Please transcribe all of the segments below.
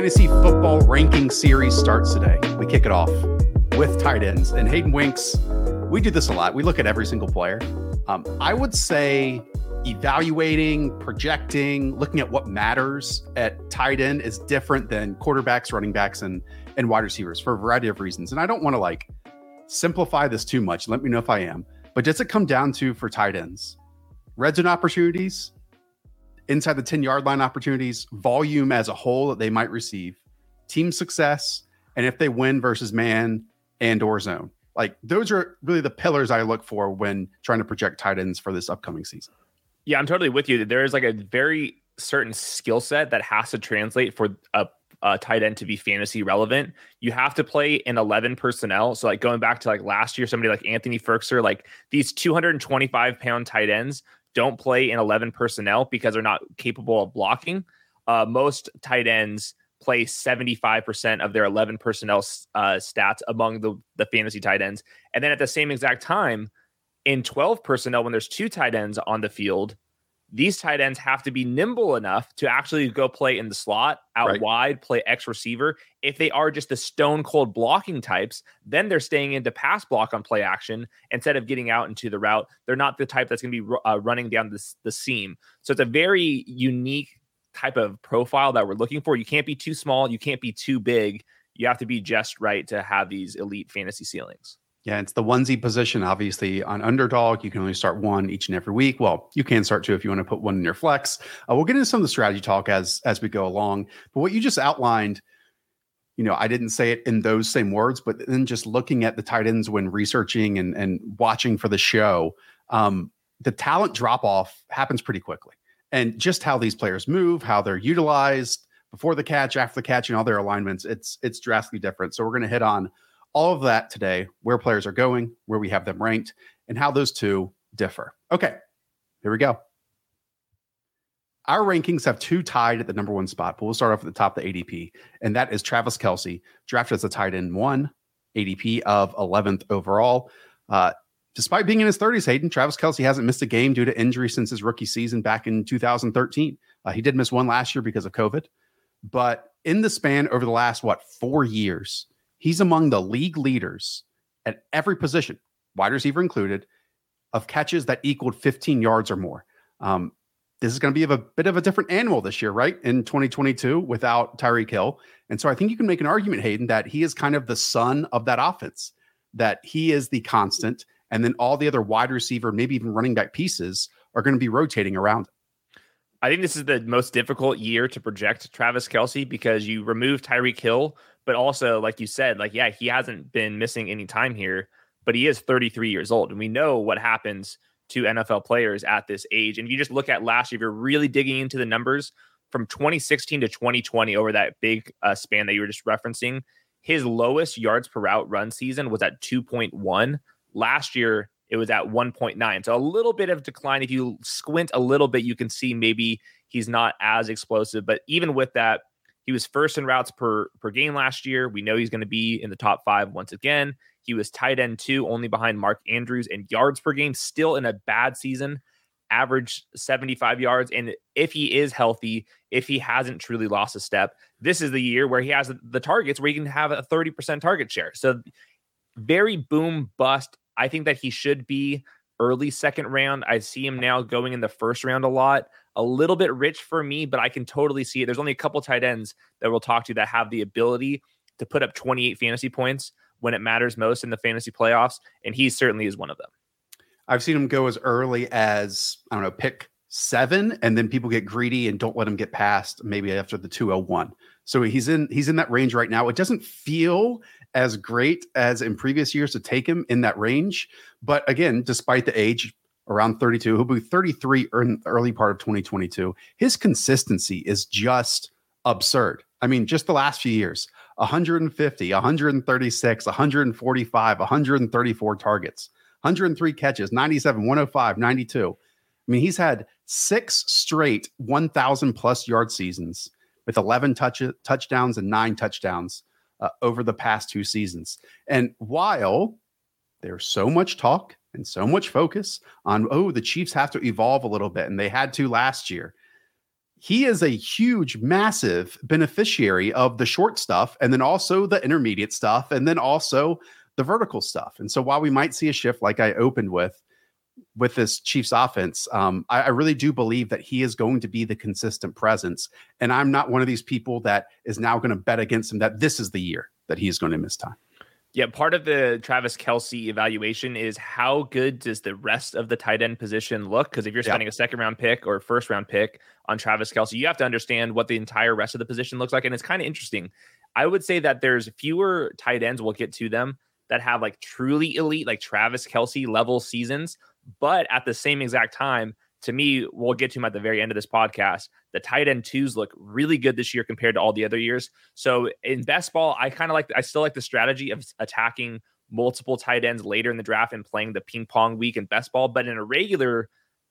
fantasy football ranking series starts today. We kick it off with tight ends. And Hayden Winks, we do this a lot. We look at every single player. Um, I would say evaluating, projecting, looking at what matters at tight end is different than quarterbacks, running backs, and and wide receivers for a variety of reasons. And I don't want to like simplify this too much. Let me know if I am. But does it come down to for tight ends? Red zone opportunities, inside the 10 yard line opportunities, volume as a whole that they might receive, team success, and if they win versus man and or zone. Like those are really the pillars I look for when trying to project tight ends for this upcoming season. Yeah, I'm totally with you. There is like a very certain skill set that has to translate for a, a, tight end to be fantasy relevant. You have to play in 11 personnel. So like going back to like last year, somebody like Anthony Firkser, like these 225 pound tight ends don't play in 11 personnel because they're not capable of blocking. Uh, most tight ends play 75% of their 11 personnel uh, stats among the, the fantasy tight ends. And then at the same exact time, in 12 personnel, when there's two tight ends on the field, these tight ends have to be nimble enough to actually go play in the slot, out right. wide, play X receiver. If they are just the stone cold blocking types, then they're staying into pass block on play action instead of getting out into the route. They're not the type that's going to be uh, running down the, the seam. So it's a very unique type of profile that we're looking for. You can't be too small, you can't be too big. You have to be just right to have these elite fantasy ceilings. Yeah, it's the onesie position. Obviously, on underdog, you can only start one each and every week. Well, you can start two if you want to put one in your flex. Uh, we'll get into some of the strategy talk as as we go along. But what you just outlined, you know, I didn't say it in those same words, but then just looking at the tight ends when researching and and watching for the show, um, the talent drop off happens pretty quickly, and just how these players move, how they're utilized before the catch, after the catch, and all their alignments, it's it's drastically different. So we're going to hit on all of that today, where players are going, where we have them ranked, and how those two differ. Okay, here we go. Our rankings have two tied at the number one spot, but we'll start off at the top of the ADP, and that is Travis Kelce, drafted as a tight end one, ADP of 11th overall. Uh, despite being in his 30s, Hayden, Travis Kelce hasn't missed a game due to injury since his rookie season back in 2013. Uh, he did miss one last year because of COVID, but in the span over the last, what, four years, He's among the league leaders at every position, wide receiver included, of catches that equaled 15 yards or more. Um, this is going to be of a bit of a different animal this year, right? In 2022 without Tyreek Hill. And so I think you can make an argument, Hayden, that he is kind of the sun of that offense, that he is the constant. And then all the other wide receiver, maybe even running back pieces are going to be rotating around I think this is the most difficult year to project Travis Kelce because you remove Tyreek Hill, but also, like you said, like, yeah, he hasn't been missing any time here, but he is 33 years old. And we know what happens to NFL players at this age. And if you just look at last year, if you're really digging into the numbers from 2016 to 2020 over that big uh, span that you were just referencing, his lowest yards per route run season was at 2.1. Last year, it was at 1.9. So a little bit of decline. If you squint a little bit, you can see maybe he's not as explosive. But even with that, he was first in routes per per game last year. We know he's going to be in the top five once again. He was tight end two, only behind Mark Andrews and yards per game, still in a bad season, average 75 yards. And if he is healthy, if he hasn't truly lost a step, this is the year where he has the targets where he can have a 30% target share. So very boom bust. I think that he should be early second round. I see him now going in the first round a lot a little bit rich for me, but I can totally see it. There's only a couple tight ends that we'll talk to that have the ability to put up 28 fantasy points when it matters most in the fantasy playoffs, and he certainly is one of them. I've seen him go as early as I don't know, pick seven, and then people get greedy and don't let him get past maybe after the 201. So he's in he's in that range right now. It doesn't feel as great as in previous years to take him in that range, but again, despite the age, around 32. He'll be 33 in early part of 2022. His consistency is just absurd. I mean, just the last few years 150, 136, 145, 134 targets, 103 catches, 97, 105, 92. I mean, he's had six straight 1,000 plus yard seasons with 11 touch- touchdowns and nine touchdowns uh, over the past two seasons. And while there's so much talk and so much focus on, oh, the Chiefs have to evolve a little bit, and they had to last year. he is a huge, massive beneficiary of the short stuff and then also the intermediate stuff and then also the vertical stuff. And so while we might see a shift like I opened with with this Chiefs offense, um, I, I, really do believe that he is going to be the consistent presence. And I'm not one of these people that is now going to bet against him that this is the year that he is going to miss time. Yeah, part of the Travis Kelce evaluation is how good does the rest of the tight end position look? Because if you're spending yeah. a second round pick or first round pick on Travis Kelce, you have to understand what the entire rest of the position looks like. And it's kind of interesting. I would say that there's fewer tight ends, we'll get to them, that have like truly elite, like Travis Kelce level seasons. But at the same exact time, to me, we'll get to them at the very end of this podcast. The tight end twos look really good this year compared to all the other years. So in best ball, I kind of like, I still like the strategy of attacking multiple tight ends later in the draft and playing the ping pong week in best ball. But in a regular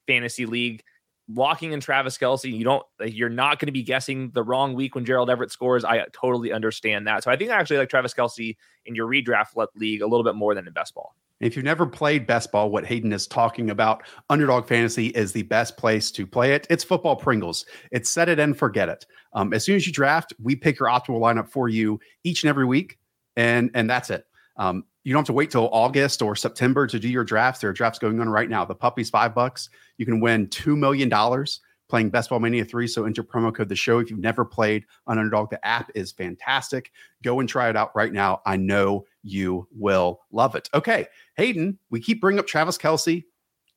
fantasy league, locking in Travis Kelce, you don't, like, you're not going to be guessing the wrong week when Gerald Everett scores. I totally understand that. So I think I actually like Travis Kelce in your redraft league a little bit more than in best ball. If you've never played best ball, what Hayden is talking about, Underdog Fantasy is the best place to play it. It's football Pringles. It's set it and forget it. Um, as soon as you draft, we pick your optimal lineup for you each and every week, and and that's it. Um, you don't have to wait till August or September to do your drafts. There are drafts going on right now. The puppy's five bucks. You can win two million dollars playing Best Ball Mania 3. So enter promo code the show. If you've never played on Underdog, the app is fantastic. Go and try it out right now. I know you will love it. Okay. Hayden, we keep bringing up Travis Kelce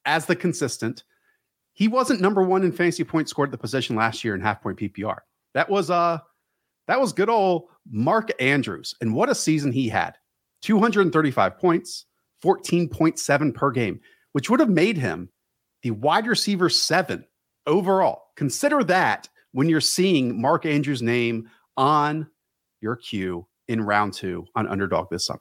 as the consistent. He wasn't number one in fantasy points scored at the position last year in half point PPR. That was uh that was good old Mark Andrews. And what a season he had. 235 points, 14.7 per game, which would have made him the wide receiver seven overall. Consider that when you're seeing Mark Andrews' name on your queue in round two on underdog this summer.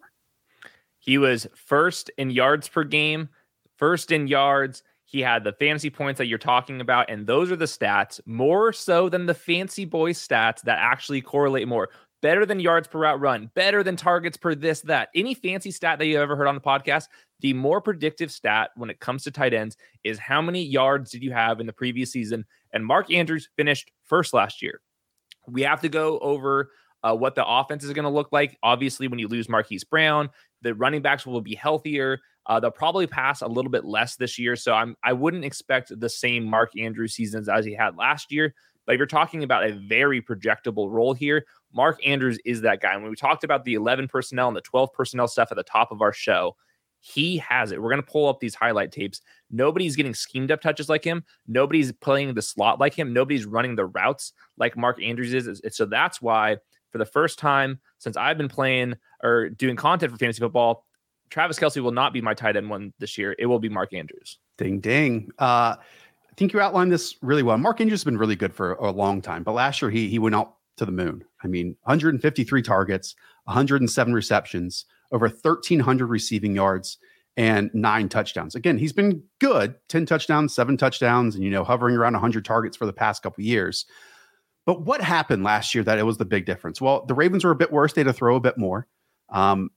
He was first in yards per game, first in yards. He had the fantasy points that you're talking about, and those are the stats more so than the fancy boy stats that actually correlate more. Better than yards per route run, better than targets per this, that. Any fancy stat that you've ever heard on the podcast, the more predictive stat when it comes to tight ends is how many yards did you have in the previous season? And Mark Andrews finished first last year. We have to go over uh, what the offense is going to look like. Obviously, when you lose Marquise Brown, the running backs will be healthier. Uh, they'll probably pass a little bit less this year, so I'm I wouldn't expect the same Mark Andrews seasons as he had last year. But if you're talking about a very projectable role here, Mark Andrews is that guy. And when we talked about the 11 personnel and the 12 personnel stuff at the top of our show, he has it. We're going to pull up these highlight tapes. Nobody's getting schemed up touches like him. Nobody's playing the slot like him. Nobody's running the routes like Mark Andrews is. So that's why, for the first time since I've been playing or doing content for fantasy football, Travis Kelce will not be my tight end one this year. It will be Mark Andrews. Ding, ding. Uh, I think you outlined this really well. Mark Andrews has been really good for a long time, but last year he he went out to the moon. I mean, 153 targets, 107 receptions, over 1,300 receiving yards and nine touchdowns. Again, he's been good 10 touchdowns, seven touchdowns, and, you know, hovering around 100 targets for the past couple years. But what happened last year that it was the big difference? Well, the Ravens were a bit worse. They had to throw a bit more. Um,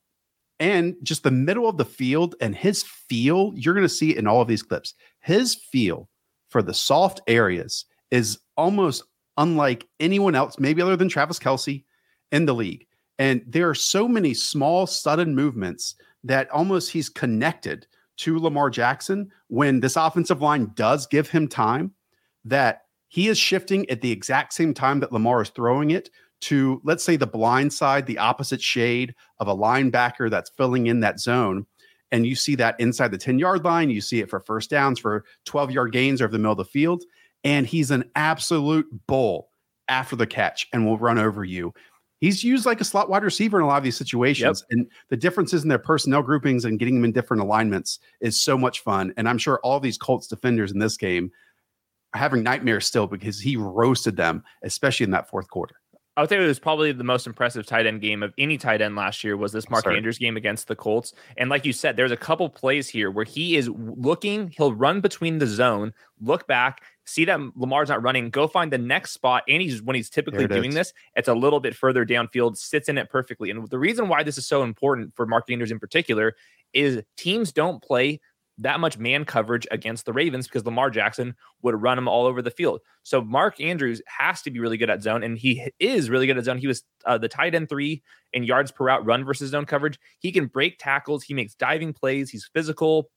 and just the middle of the field and his feel, you're going to see in all of these clips. His feel for the soft areas is almost unlike anyone else, maybe other than Travis Kelce in the league. And there are so many small, sudden movements that almost he's connected to Lamar Jackson when this offensive line does give him time that he is shifting at the exact same time that Lamar is throwing it to, let's say, the blind side, the opposite shade of a linebacker that's filling in that zone. And you see that inside the 10 yard line. You see it for first downs, for 12 yard gains over the middle of the field. And he's an absolute bull after the catch and will run over you he's used like a slot wide receiver in a lot of these situations. Yep. And the differences in their personnel groupings and getting them in different alignments is so much fun. And I'm sure all these Colts defenders in this game are having nightmares still because he roasted them, especially in that fourth quarter. I would say it was probably the most impressive tight end game of any tight end last year was this Mark Sorry. Andrews game against the Colts. And like you said, there's a couple plays here where he is looking, he'll run between the zone, look back, see that Lamar's not running, go find the next spot. And he's when he's typically doing is. this, it's a little bit further downfield, sits in it perfectly. And the reason why this is so important for Mark Andrews in particular is teams don't play that much man coverage against the Ravens because Lamar Jackson would run them all over the field. So Mark Andrews has to be really good at zone, and he is really good at zone. He was uh, the tight end three in yards per route run versus zone coverage. He can break tackles. He makes diving plays. He's physical.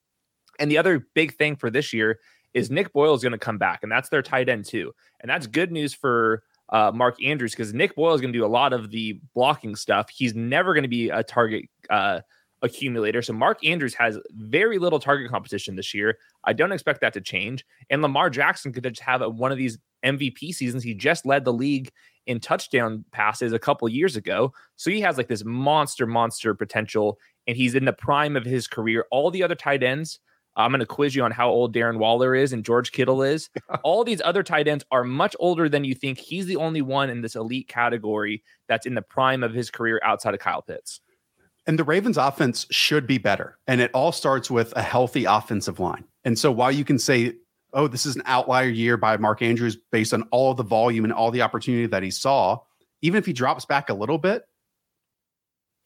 And the other big thing for this year is Nick Boyle is going to come back, and that's their tight end two. And that's good news for uh, Mark Andrews because Nick Boyle is going to do a lot of the blocking stuff. He's never going to be a target. Uh, accumulator. So Mark Andrews has very little target competition this year. I don't expect that to change. And Lamar Jackson could just have a, one of these MVP seasons. He just led the league in touchdown passes a couple years ago. So he has like this monster, monster potential, and he's in the prime of his career. All the other tight ends, I'm going to quiz you on how old Darren Waller is and George Kittle is. All these other tight ends are much older than you think. He's the only one in this elite category that's in the prime of his career outside of Kyle Pitts. And the Ravens offense should be better. And it all starts with a healthy offensive line. And so while you can say, oh, this is an outlier year by Mark Andrews based on all the volume and all the opportunity that he saw, even if he drops back a little bit,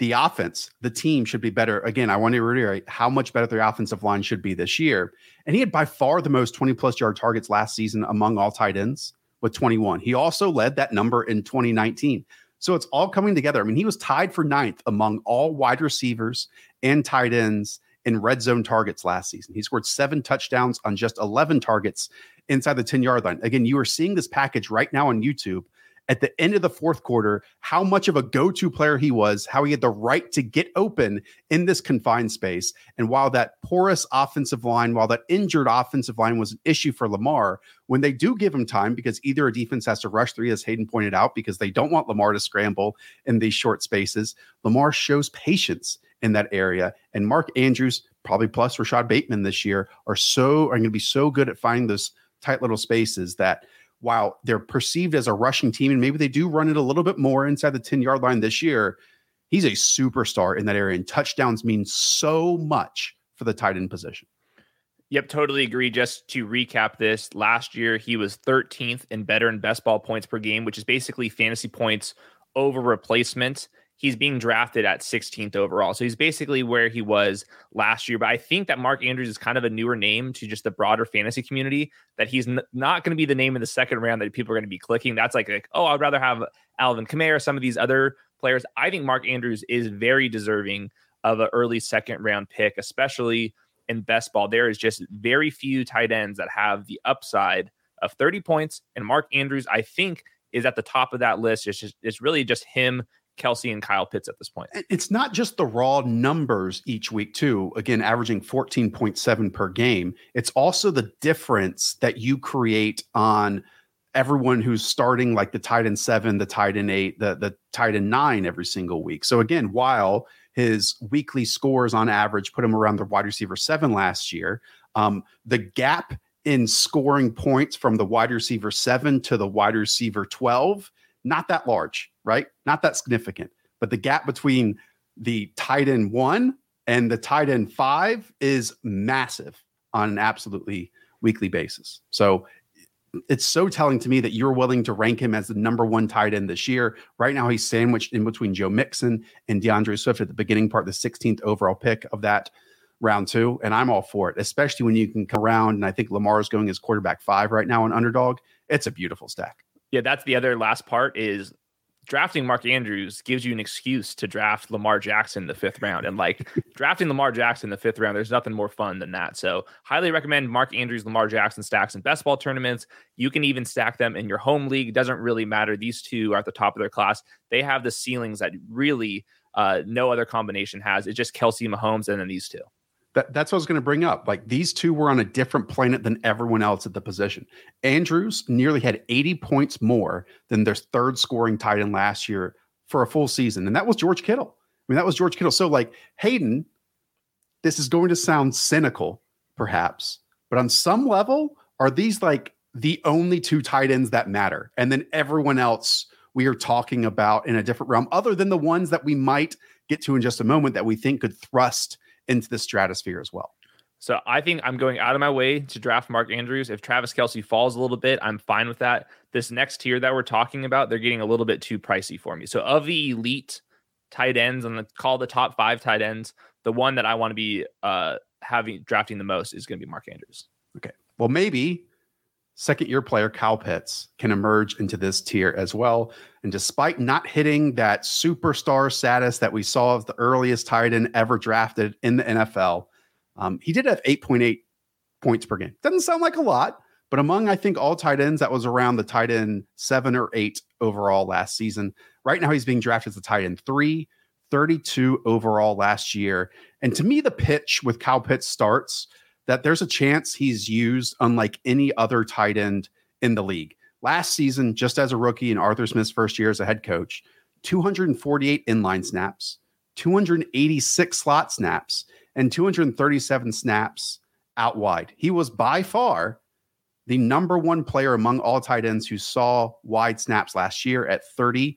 the offense, the team should be better. Again, I want to reiterate how much better the offensive line should be this year. And he had by far the most 20 plus yard targets last season among all tight ends with 21. He also led that number in 2019. So it's all coming together. I mean, he was tied for ninth among all wide receivers and tight ends in red zone targets last season. He scored seven touchdowns on just 11 targets inside the 10 yard line. Again, you are seeing this package right now on YouTube at the end of the fourth quarter how much of a go-to player he was, how he had the right to get open in this confined space. And while that porous offensive line, while that injured offensive line was an issue for Lamar, when they do give him time, because either a defense has to rush three, as Hayden pointed out, because they don't want Lamar to scramble in these short spaces, Lamar shows patience in that area. And Mark Andrews, probably plus Rashod Bateman this year, are so are going to be so good at finding those tight little spaces that – while they're perceived as a rushing team, and maybe they do run it a little bit more inside the 10 yard line this year, he's a superstar in that area. And touchdowns mean so much for the tight end position. Yep, totally agree. Just to recap this, last year he was 13th in better and best ball points per game, which is basically fantasy points over replacement he's being drafted at 16th overall. So he's basically where he was last year. But I think that Mark Andrews is kind of a newer name to just the broader fantasy community, that he's n- not going to be the name in the second round that people are going to be clicking. That's like, like, oh, I'd rather have Alvin Kamara, or some of these other players. I think Mark Andrews is very deserving of an early second round pick, especially in best ball. There is just very few tight ends that have the upside of 30 points. And Mark Andrews, I think, is at the top of that list. It's just it's really just him Kelce and Kyle Pitts at this point. It's not just the raw numbers each week, too. Again, averaging 14.7 per game. It's also the difference that you create on everyone who's starting like the tight end seven, the tight end eight, the, the tight end nine every single week. So again, while his weekly scores on average put him around the wide receiver seven last year, um, the gap in scoring points from the wide receiver seven to the wide receiver 12 not that large, right? Not that significant. But the gap between the tight end one and the tight end five is massive on an absolutely weekly basis. So it's so telling to me that you're willing to rank him as the number one tight end this year. Right now, he's sandwiched in between Joe Mixon and D'Andre Swift at the beginning part, the 16th overall pick of that round two. And I'm all for it, especially when you can come around. And I think Lamar is going as quarterback five right now on underdog. It's a beautiful stack. Yeah, that's the other last part is drafting Mark Andrews gives you an excuse to draft Lamar Jackson in the fifth round. And like drafting Lamar Jackson in the fifth round, there's nothing more fun than that. So highly recommend Mark Andrews, Lamar Jackson stacks in best ball tournaments. You can even stack them in your home league. It doesn't really matter. These two are at the top of their class. They have the ceilings that really uh, no other combination has. It's just Kelce Mahomes and then these two. That, that's what I was going to bring up. Like these two were on a different planet than everyone else at the position. Andrews nearly had 80 points more than their third scoring tight end last year for a full season. And that was George Kittle. I mean, that was George Kittle. So, like Hayden, this is going to sound cynical, perhaps, but on some level, are these like the only two tight ends that matter? And then everyone else we are talking about in a different realm, other than the ones that we might get to in just a moment that we think could thrust into the stratosphere as well. So I think I'm going out of my way to draft Mark Andrews. If Travis Kelce falls a little bit, I'm fine with that. This next tier that we're talking about, they're getting a little bit too pricey for me. So of the elite tight ends and the call the top five tight ends, the one that I want to be uh, having drafting the most is going to be Mark Andrews. Okay. Well, maybe second year player Kyle Pitts can emerge into this tier as well. And despite not hitting that superstar status that we saw of the earliest tight end ever drafted in the NFL, um, he did have 8.8 points per game. Doesn't sound like a lot, but among, I think, all tight ends, that was around the tight end seven or eight overall last season. Right now, he's being drafted as a tight end three, 32 overall last year. And to me, the pitch with Kyle Pitts starts that there's a chance he's used unlike any other tight end in the league. Last season, just as a rookie in Arthur Smith's first year as a head coach, 248 inline snaps, 286 slot snaps, and 237 snaps out wide. He was by far the number one player among all tight ends who saw wide snaps last year at 34%.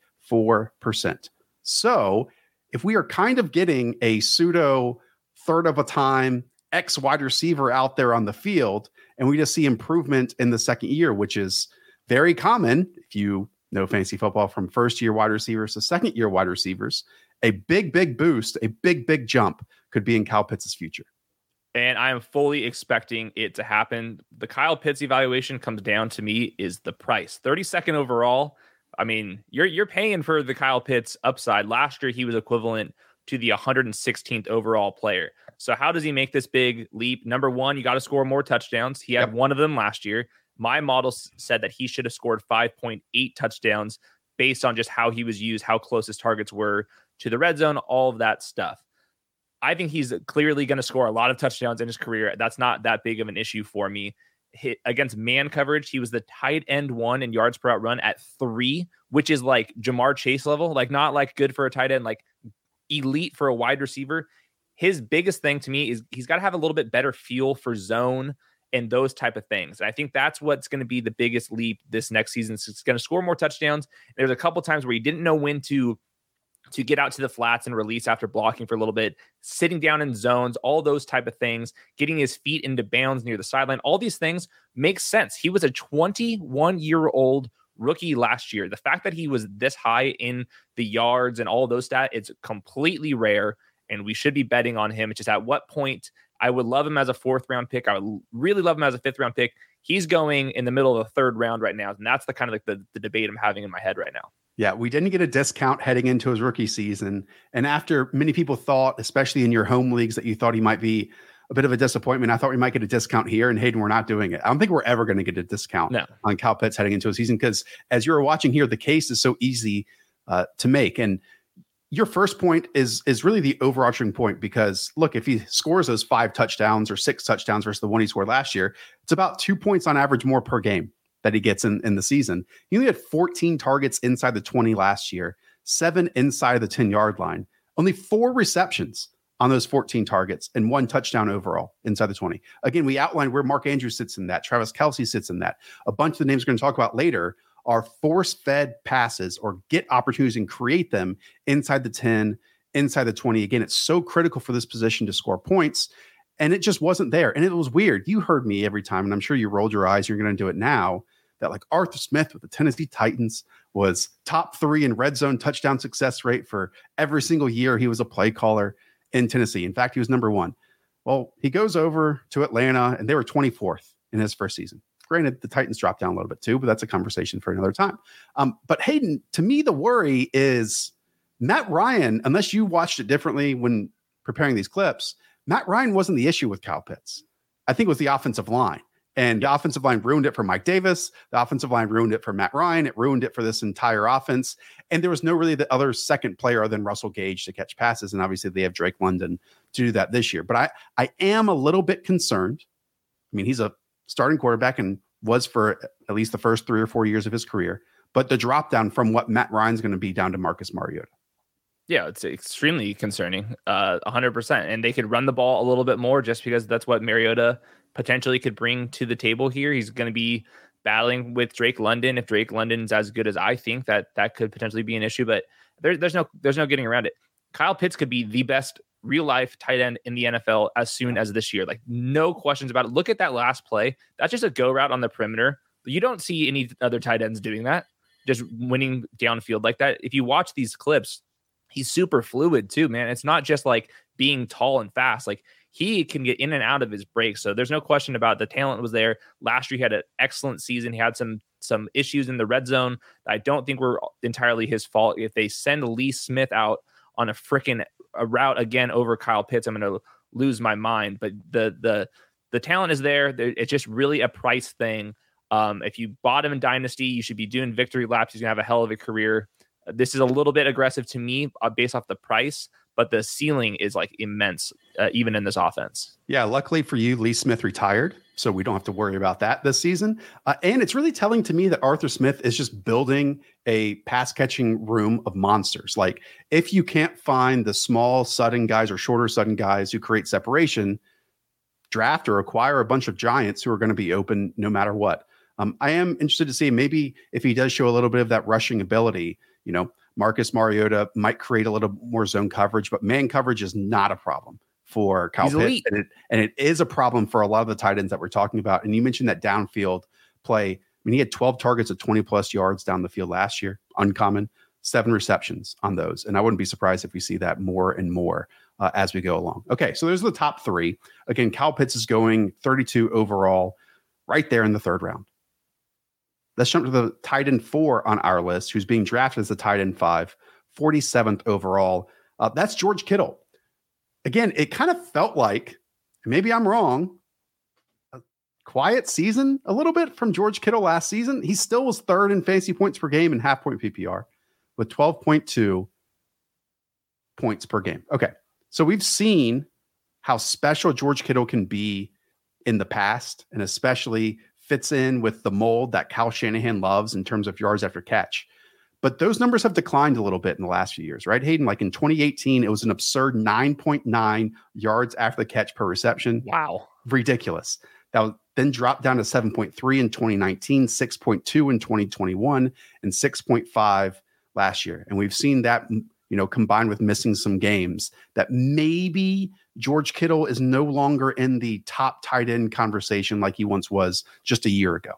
So, if we are kind of getting a pseudo third of a time X wide receiver out there on the field, and we just see improvement in the second year, which is very common if you know fantasy football from first year wide receivers to second year wide receivers. A big, big boost, a big, big jump could be in Kyle Pitts' future. And I am fully expecting it to happen. The Kyle Pitts evaluation comes down to me is the price. 32nd overall. I mean, you're you're paying for the Kyle Pitts upside. Last year he was equivalent to the 116th overall player. So how does he make this big leap? Number one, you got to score more touchdowns. He had yep. one of them last year. My model said that he should have scored 5.8 touchdowns based on just how he was used, how close his targets were to the red zone, all of that stuff. I think he's clearly going to score a lot of touchdowns in his career. That's not that big of an issue for me. Hit against man coverage, he was the tight end one in yards per route run at three, which is like Ja'Marr Chase level, like not like good for a tight end, like elite for a wide receiver his biggest thing to me is he's got to have a little bit better feel for zone and those type of things. And I think that's what's going to be the biggest leap this next season. So it's going to score more touchdowns. There's a couple times where he didn't know when to to get out to the flats and release after blocking for a little bit, sitting down in zones, all those type of things, getting his feet into bounds near the sideline. All these things make sense. He was a 21 year old rookie last year. The fact that he was this high in the yards and all those stats, it's completely rare and we should be betting on him. It's just at what point I would love him as a fourth round pick. I would really love him as a fifth round pick. He's going in the middle of the third round right now. And that's the kind of like the, the debate I'm having in my head right now. Yeah, we didn't get a discount heading into his rookie season. And after many people thought, especially in your home leagues, that you thought he might be a bit of a disappointment. I thought we might get a discount here, and Hayden, we're not doing it. I don't think we're ever going to get a discount no. on Kyle Pitts heading into a season because, as you're watching here, the case is so easy uh, to make. And your first point is is really the overarching point because look, if he scores those five touchdowns or six touchdowns versus the one he scored last year, it's about two points on average more per game that he gets in, in the season. He only had 14 targets inside the 20 last year, seven inside the 10 yard line, only four receptions on those 14 targets and one touchdown overall inside the 20. Again, we outlined where Mark Andrews sits in that, Travis Kelce sits in that. A bunch of the names we're going to talk about later are force fed passes or get opportunities and create them inside the 10, inside the 20. Again, it's so critical for this position to score points. And it just wasn't there. And it was weird. You heard me every time, and I'm sure you rolled your eyes. You're going to do it now. That like Arthur Smith with the Tennessee Titans was top three in red zone touchdown success rate for every single year he was a play caller in Tennessee. In fact, he was number one. Well, he goes over to Atlanta, and they were 24th in his first season. Granted, the Titans dropped down a little bit too, but that's a conversation for another time. Um, but Hayden, to me, the worry is Matt Ryan, unless you watched it differently when preparing these clips, Matt Ryan wasn't the issue with Kyle Pitts. I think it was the offensive line. And the offensive line ruined it for Mike Davis. The offensive line ruined it for Matt Ryan. It ruined it for this entire offense. And there was no really the other second player other than Russell Gage to catch passes. And obviously they have Drake London to do that this year. But I, I am a little bit concerned. I mean, he's a starting quarterback and was for at least the first three or four years of his career. But the drop down from what Matt Ryan's going to be down to Marcus Mariota. Yeah, it's extremely concerning, uh, 100%. And they could run the ball a little bit more just because that's what Mariota potentially could bring to the table here. He's going to be battling with Drake London. If Drake London's as good as I think, that that could potentially be an issue. But there, there's no there's no getting around it. Kyle Pitts could be the best real life tight end in the NFL as soon as this year. Like, no questions about it. Look at that last play. That's just a go route on the perimeter. You don't see any other tight ends doing that, just winning downfield like that. If you watch these clips, he's super fluid too, man. It's not just like being tall and fast. Like he can get in and out of his breaks. So there's no question about the talent was there. Last year he had an excellent season. He had some some issues in the red zone. I don't think were entirely his fault. If they send Lee Smith out on a freaking a route again over Kyle Pitts, I'm going to lose my mind. But the the the talent is there. It's just really a price thing. Um, if you bought him in Dynasty, you should be doing victory laps. He's gonna have a hell of a career. This is a little bit aggressive to me uh, based off the price, but the ceiling is like immense, uh, even in this offense. Yeah, luckily for you, Lee Smith retired, so we don't have to worry about that this season. Uh, and it's really telling to me that Arthur Smith is just building a pass catching room of monsters. Like, if you can't find the small, sudden guys or shorter, sudden guys who create separation, draft or acquire a bunch of giants who are going to be open no matter what. Um, I am interested to see maybe if he does show a little bit of that rushing ability, you know, Marcus Mariota might create a little more zone coverage, but man coverage is not a problem for Kyle Pitts. And it, and it is a problem for a lot of the tight ends that we're talking about. And you mentioned that downfield play. I mean, he had 12 targets at 20 plus yards down the field last year, uncommon, seven receptions on those. And I wouldn't be surprised if we see that more and more uh, as we go along. Okay, so there's the top three. Again, Kyle Pitts is going 32 overall, right there in the third round. Let's jump to the tight end four on our list, who's being drafted as the tight end five, 47th overall. Uh, that's George Kittle. Again, it kind of felt like, maybe I'm wrong, a quiet season a little bit from George Kittle last season. He still was third in fantasy points per game and half point PPR with 12.2 points per game. Okay. So we've seen how special George Kittle can be in the past, and especially fits in with the mold that Kyle Shanahan loves in terms of yards after catch. But those numbers have declined a little bit in the last few years, right, Hayden? Like in 2018, it was an absurd 9.9 yards after the catch per reception. Wow. Ridiculous. That then dropped down to 7.3 in 2019, 6.2 in 2021, and 6.5 last year. And we've seen that, you know, combined with missing some games, that maybe George Kittle is no longer in the top tight end conversation like he once was just a year ago.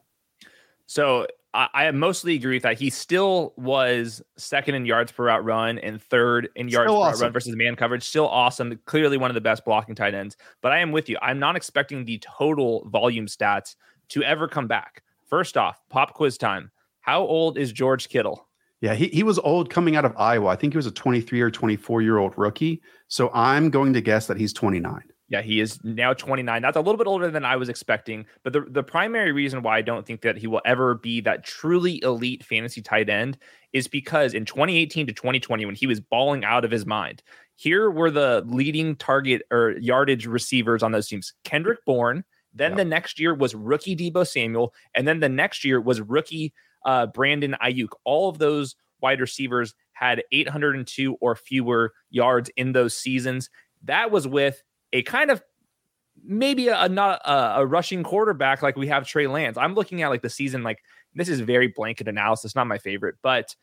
So I, I mostly agree with that. He still was second in yards per route run and third in yards still per awesome. run versus man coverage. Still awesome. Clearly one of the best blocking tight ends. But I am with you. I'm not expecting the total volume stats to ever come back. First off, pop quiz time. How old is George Kittle? Yeah, he, he was old coming out of Iowa. I think he was a 23 or 24 year old rookie. So I'm going to guess that he's 29. Yeah, he is now 29. That's a little bit older than I was expecting. But the, the primary reason why I don't think that he will ever be that truly elite fantasy tight end is because in 2018 to 2020, when he was balling out of his mind, here were the leading target or yardage receivers on those teams Kendrick Bourne. Then the next year was rookie Deebo Samuel. And then the next year was rookie uh, Brandon Aiyuk. All of those wide receivers had 802 or fewer yards in those seasons. That was with a kind of maybe a, a not a, a, rushing quarterback like we have Trey Lance. I'm looking at like the season like this is very blanket analysis, not my favorite, but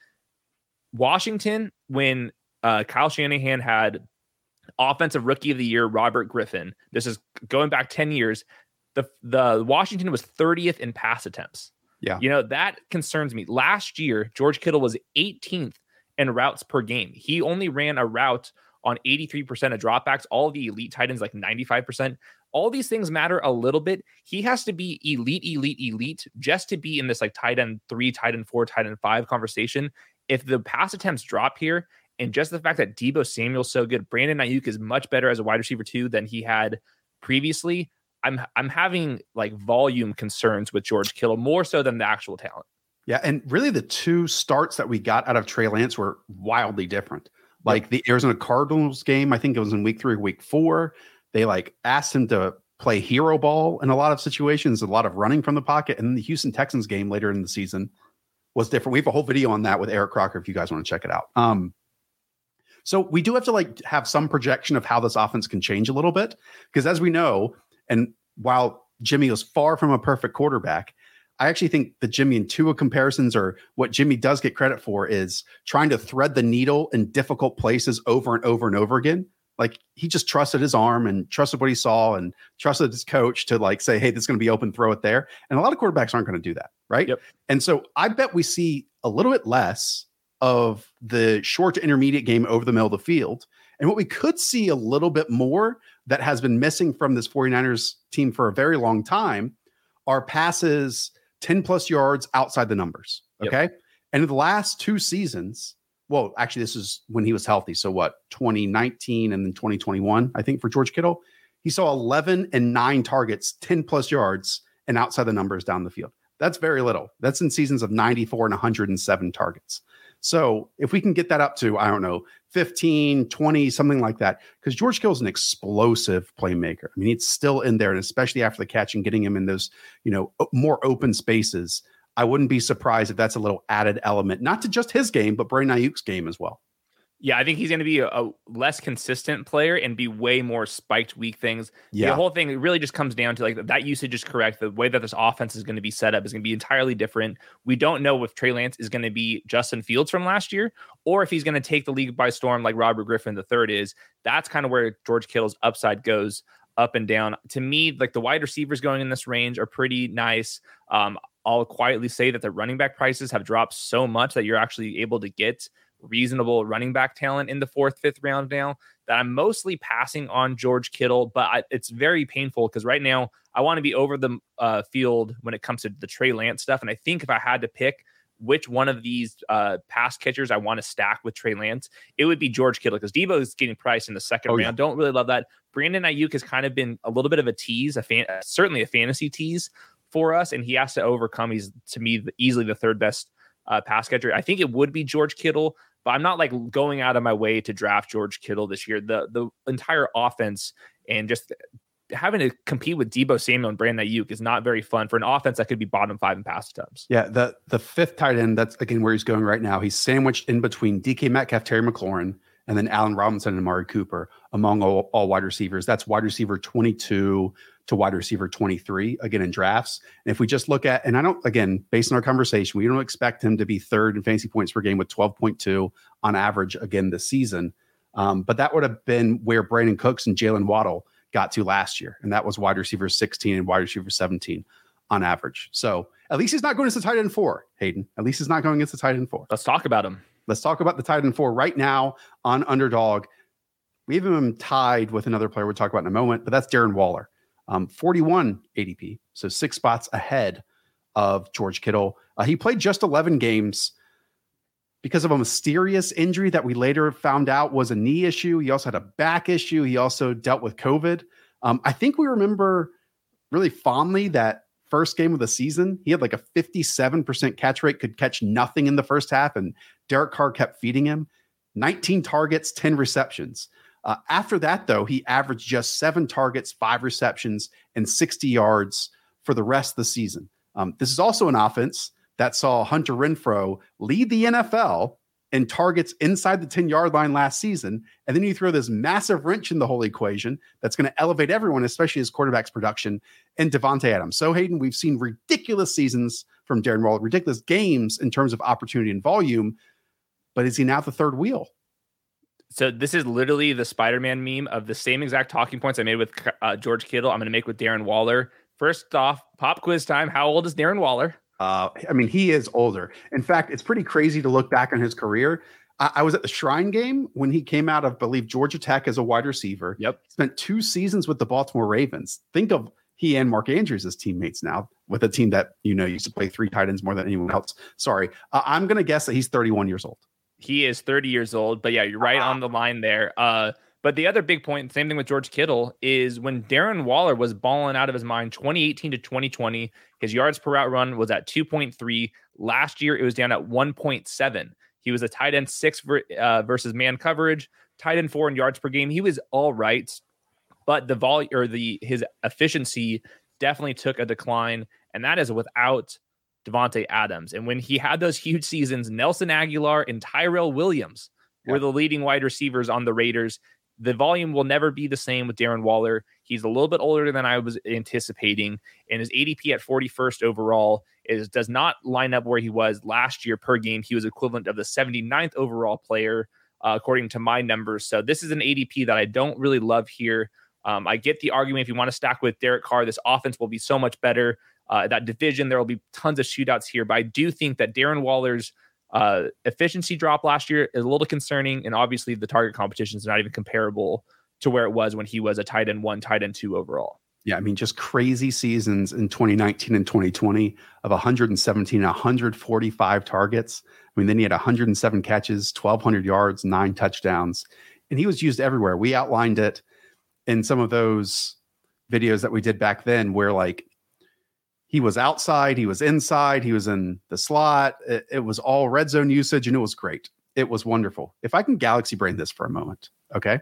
Washington when uh, Kyle Shanahan had offensive rookie of the year Robert Griffin. This is going back 10 years. The the Washington was 30th in pass attempts. Yeah. You know, that concerns me. Last year, George Kittle was 18th in routes per game. He only ran a route on 83% of dropbacks. All the elite tight ends, like 95%. All these things matter a little bit. He has to be elite, elite, elite just to be in this like tight end three, tight end four, tight end five conversation. If the pass attempts drop here, and just the fact that Deebo Samuel's so good, Brandon Aiyuk is much better as a wide receiver too than he had previously. I'm I'm having like volume concerns with George Kittle more so than the actual talent. Yeah, and really the two starts that we got out of Trey Lance were wildly different. Like the Arizona Cardinals game, I think it was in week three, week four. They like asked him to play hero ball in a lot of situations, a lot of running from the pocket. And then the Houston Texans game later in the season was different. We have a whole video on that with Eric Crocker if you guys want to check it out. Um, so we do have to like have some projection of how this offense can change a little bit because as we know, and while Jimmy was far from a perfect quarterback, I actually think the Jimmy and Tua comparisons are what Jimmy does get credit for is trying to thread the needle in difficult places over and over and over again. Like he just trusted his arm and trusted what he saw and trusted his coach to like say, hey, this is going to be open, throw it there. And a lot of quarterbacks aren't going to do that. Right. Yep. And so I bet we see a little bit less of the short to intermediate game over the middle of the field And what we could see a little bit more that has been missing from this 49ers team for a very long time are passes 10 plus yards outside the numbers. Okay. Yep. And in the last two seasons, well, actually, this is when he was healthy. So what, 2019 and then 2021, I think, for George Kittle, he saw 11 and nine targets, 10 plus yards, and outside the numbers down the field. That's very little. That's in seasons of 94 and 107 targets. So if we can get that up to, I don't know, 15, 20, something like that, because George Kittle is an explosive playmaker. I mean, it's still in there, and especially after the catch and getting him in those, you know, more open spaces. I wouldn't be surprised if that's a little added element, not to just his game, but Brandon Aiyuk's game as well. Yeah, I think he's going to be a, a, less consistent player and be way more spiked week things. Yeah. The whole thing really just comes down to like that usage is correct. The way that this offense is going to be set up is going to be entirely different. We don't know if Trey Lance is going to be Justin Fields from last year or if he's going to take the league by storm like Robert Griffin III is. That's kind of where George Kittle's upside goes up and down. To me, like the wide receivers going in this range are pretty nice. Um, I'll quietly say that the running back prices have dropped so much that you're actually able to get reasonable running back talent in the fourth, fifth round now that I'm mostly passing on George Kittle, but I, it's very painful because right now I want to be over the uh, field when it comes to the Trey Lance stuff. And I think if I had to pick which one of these uh, pass catchers I want to stack with Trey Lance, it would be George Kittle because Deebo is getting priced in the second oh, round. Yeah. Don't really love that. Brandon Aiyuk has kind of been a little bit of a tease, a fan, certainly a fantasy tease for us, and he has to overcome. He's to me easily the third best uh, pass catcher. I think it would be George Kittle, but I'm not like going out of my way to draft George Kittle this year. The the entire offense and just having to compete with Deebo Samuel and Brandon Aiyuk is not very fun for an offense that could be bottom five in pass attempts. Yeah, the the fifth tight end, that's again where he's going right now. He's sandwiched in between DK Metcalf, Terry McLaurin, and then Allen Robinson and Amari Cooper among all, all wide receivers. That's wide receiver 22 to wide receiver 23 again in drafts. And if we just look at, and I don't, again, based on our conversation, we don't expect him to be third in fantasy points per game with 12.2 on average again this season. Um, but that would have been where Brandin Cooks and Jaylen Waddle got to last year. And that was wide receiver 16 and wide receiver 17 on average. So at least he's not going into the tight end four, Hayden. At least he's not going into tight end four. Let's talk about him. Let's talk about the tight end four right now on underdog. We have him tied with another player we'll talk about in a moment, but that's Darren Waller um, 41 ADP, so six spots ahead of George Kittle. Uh, he played just 11 games because of a mysterious injury that we later found out was a knee issue. He also had a back issue. He also dealt with COVID. Um, I think we remember really fondly that first game of the season. He had like a 57% catch rate, could catch nothing in the first half, and Derek Carr kept feeding him. 19 targets, 10 receptions. Uh, after that, though, he averaged just seven targets, five receptions, and 60 yards for the rest of the season. Um, this is also an offense that saw Hunter Renfrow lead the NFL in targets inside the 10 yard line last season. And then you throw this massive wrench in the whole equation that's going to elevate everyone, especially his quarterback's production, and Davante Adams. So, Hayden, we've seen ridiculous seasons from Darren Waller, ridiculous games in terms of opportunity and volume. But is he now the third wheel? So this is literally the Spider-Man meme of the same exact talking points I made with uh, George Kittle. I'm going to make with Darren Waller. First off, pop quiz time. How old is Darren Waller? Uh, I mean, he is older. In fact, it's pretty crazy to look back on his career. I, I was at the Shrine game when he came out of, believe, Georgia Tech as a wide receiver. Yep. Spent two seasons with the Baltimore Ravens. Think of he and Mark Andrews as teammates now with a team that you know used to play three tight ends more than anyone else. Sorry, uh, I'm going to guess that he's 31 years old. He is 30 years old, but yeah, you're right uh-huh. on the line there. Uh, but the other big point, same thing with George Kittle, is when Darren Waller was balling out of his mind 2018 to 2020, his yards per route run was at 2.3. Last year, it was down at 1.7. He was a tight end six uh, versus man coverage, tight end four in yards per game. He was all right, but the volume or the his efficiency definitely took a decline, and that is without Davante Adams. And when he had those huge seasons, Nelson Agholor and Tyrell Williams were the leading wide receivers on the Raiders. The volume will never be the same with Darren Waller. He's a little bit older than I was anticipating, and his ADP at 41st overall is does not line up where he was last year per game. He was equivalent of the 79th overall player, uh, according to my numbers. So this is an ADP that I don't really love here. Um, I get the argument if you want to stack with Derek Carr, this offense will be so much better uh, that division. There will be tons of shootouts here, but I do think that Darren Waller's Uh, efficiency drop last year is a little concerning, and obviously the target competition is not even comparable to where it was when he was a tight end one, tight end two overall. Yeah, I mean, just crazy seasons in 2019 and 2020 of 117 145 targets. I mean, then he had 107 catches, 1,200 yards, nine touchdowns, and he was used everywhere. We outlined it in some of those videos that we did back then, where like he was outside, he was inside, he was in the slot. It, it was all red zone usage, and it was great. It was wonderful. If I can galaxy brain this for a moment, okay?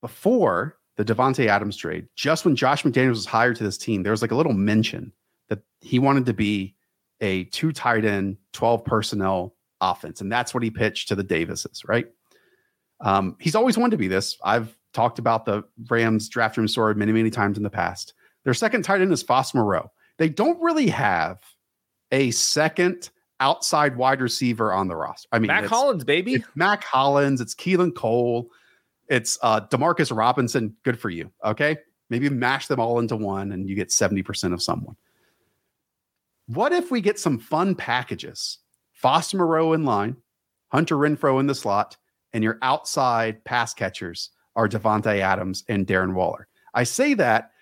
Before the Davante Adams trade, just when Josh McDaniels was hired to this team, there was like a little mention that he wanted to be a two tight end, 12 personnel offense. And that's what he pitched to the Davises, right? Um, he's always wanted to be this. I've talked about the Rams draft room story many, many times in the past. Their second tight end is Foster Moreau. They don't really have a second outside wide receiver on the roster. I mean, Mack Hollins, baby. It's Mack Hollins. It's Keelan Cole. It's uh, Demarcus Robinson. Good for you. Okay. Maybe mash them all into one and you get 70% of someone. What if we get some fun packages? Foster Moreau in line, Hunter Renfrow in the slot, and your outside pass catchers are Davante Adams and Darren Waller. I say that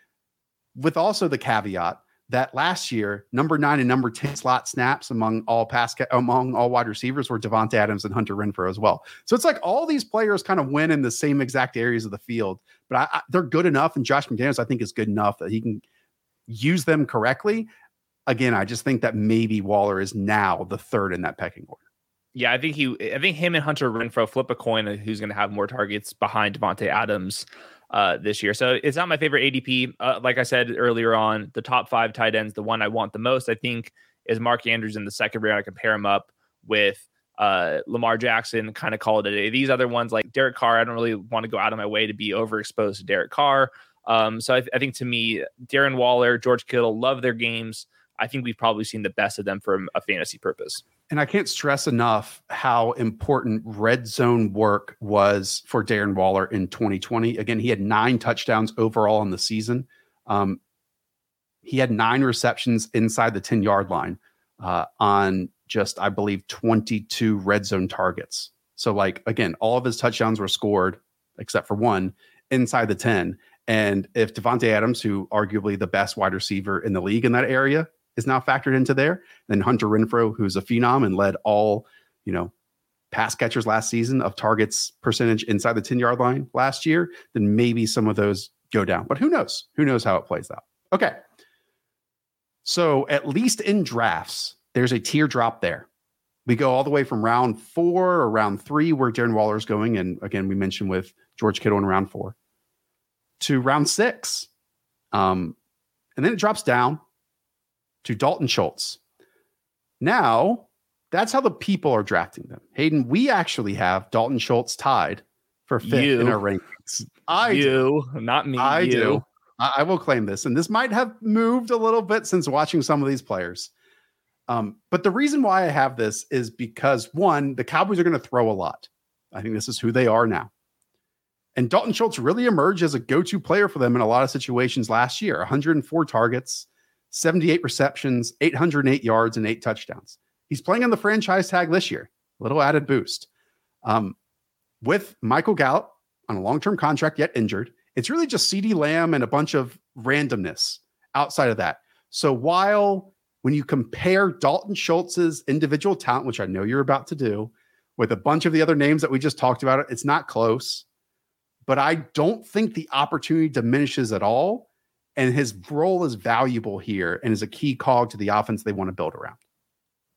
with also the caveat that last year, number nine and number 10 slot snaps among all pass ca- among all wide receivers were Davante Adams and Hunter Renfrow as well. So it's like all these players kind of win in the same exact areas of the field, but I, I, they're good enough. And Josh McDaniels, I think, is good enough that he can use them correctly again, I just think that maybe Waller is now the third in that pecking order. Yeah, I think he, I think him and Hunter Renfrow flip a coin who's going to have more targets behind Davante Adams uh, this year. So it's not my favorite ADP. Uh, like I said earlier on, the top five tight ends, the one I want the most, I think, is Mark Andrews in the second round. I can pair him up with uh, Lamar Jackson, kind of call it a day. These other ones, like Derek Carr, I don't really want to go out of my way to be overexposed to Derek Carr. Um, so I, th- I think to me, Darren Waller, George Kittle, love their games. I think we've probably seen the best of them from a fantasy purpose. And I can't stress enough how important red zone work was for Darren Waller in 2020. Again, he had nine touchdowns overall in the season. Um, he had nine receptions inside the 10 yard line uh, on just, I believe, 22 red zone targets. So, like, again, all of his touchdowns were scored except for one inside the 10. And if Davante Adams, who arguably the best wide receiver in the league in that area, is now factored into there. Then Hunter Renfrow, who's a phenom and led all, you know, pass catchers last season of targets percentage inside the 10 yard line last year, then maybe some of those go down. But who knows? Who knows how it plays out? Okay. So at least in drafts, there's a teardrop there. We go all the way from round four or round three, where Darren Waller is going. And again, we mentioned with George Kittle in round four to round six. Um, and then it drops down to Dalton Schultz. Now, that's how the people are drafting them. Hayden, we actually have Dalton Schultz tied for fifth you. in our rankings. I you, do. not me. I you. do. I, I, will claim this, and this might have moved a little bit since watching some of these players. Um, but the reason why I have this is because one, the Cowboys are going to throw a lot. I think this is who they are now. And Dalton Schultz really emerged as a go-to player for them in a lot of situations last year. 104 targets, 78 receptions, 808 yards, and eight touchdowns. He's playing on the franchise tag this year. A little added boost. Um, with Michael Gallup on a long term contract, yet injured, it's really just CeeDee Lamb and a bunch of randomness outside of that. So while when you compare Dalton Schultz's individual talent, which I know you're about to do, with a bunch of the other names that we just talked about, it's not close. But I don't think the opportunity diminishes at all and his role is valuable here and is a key cog to the offense they want to build around.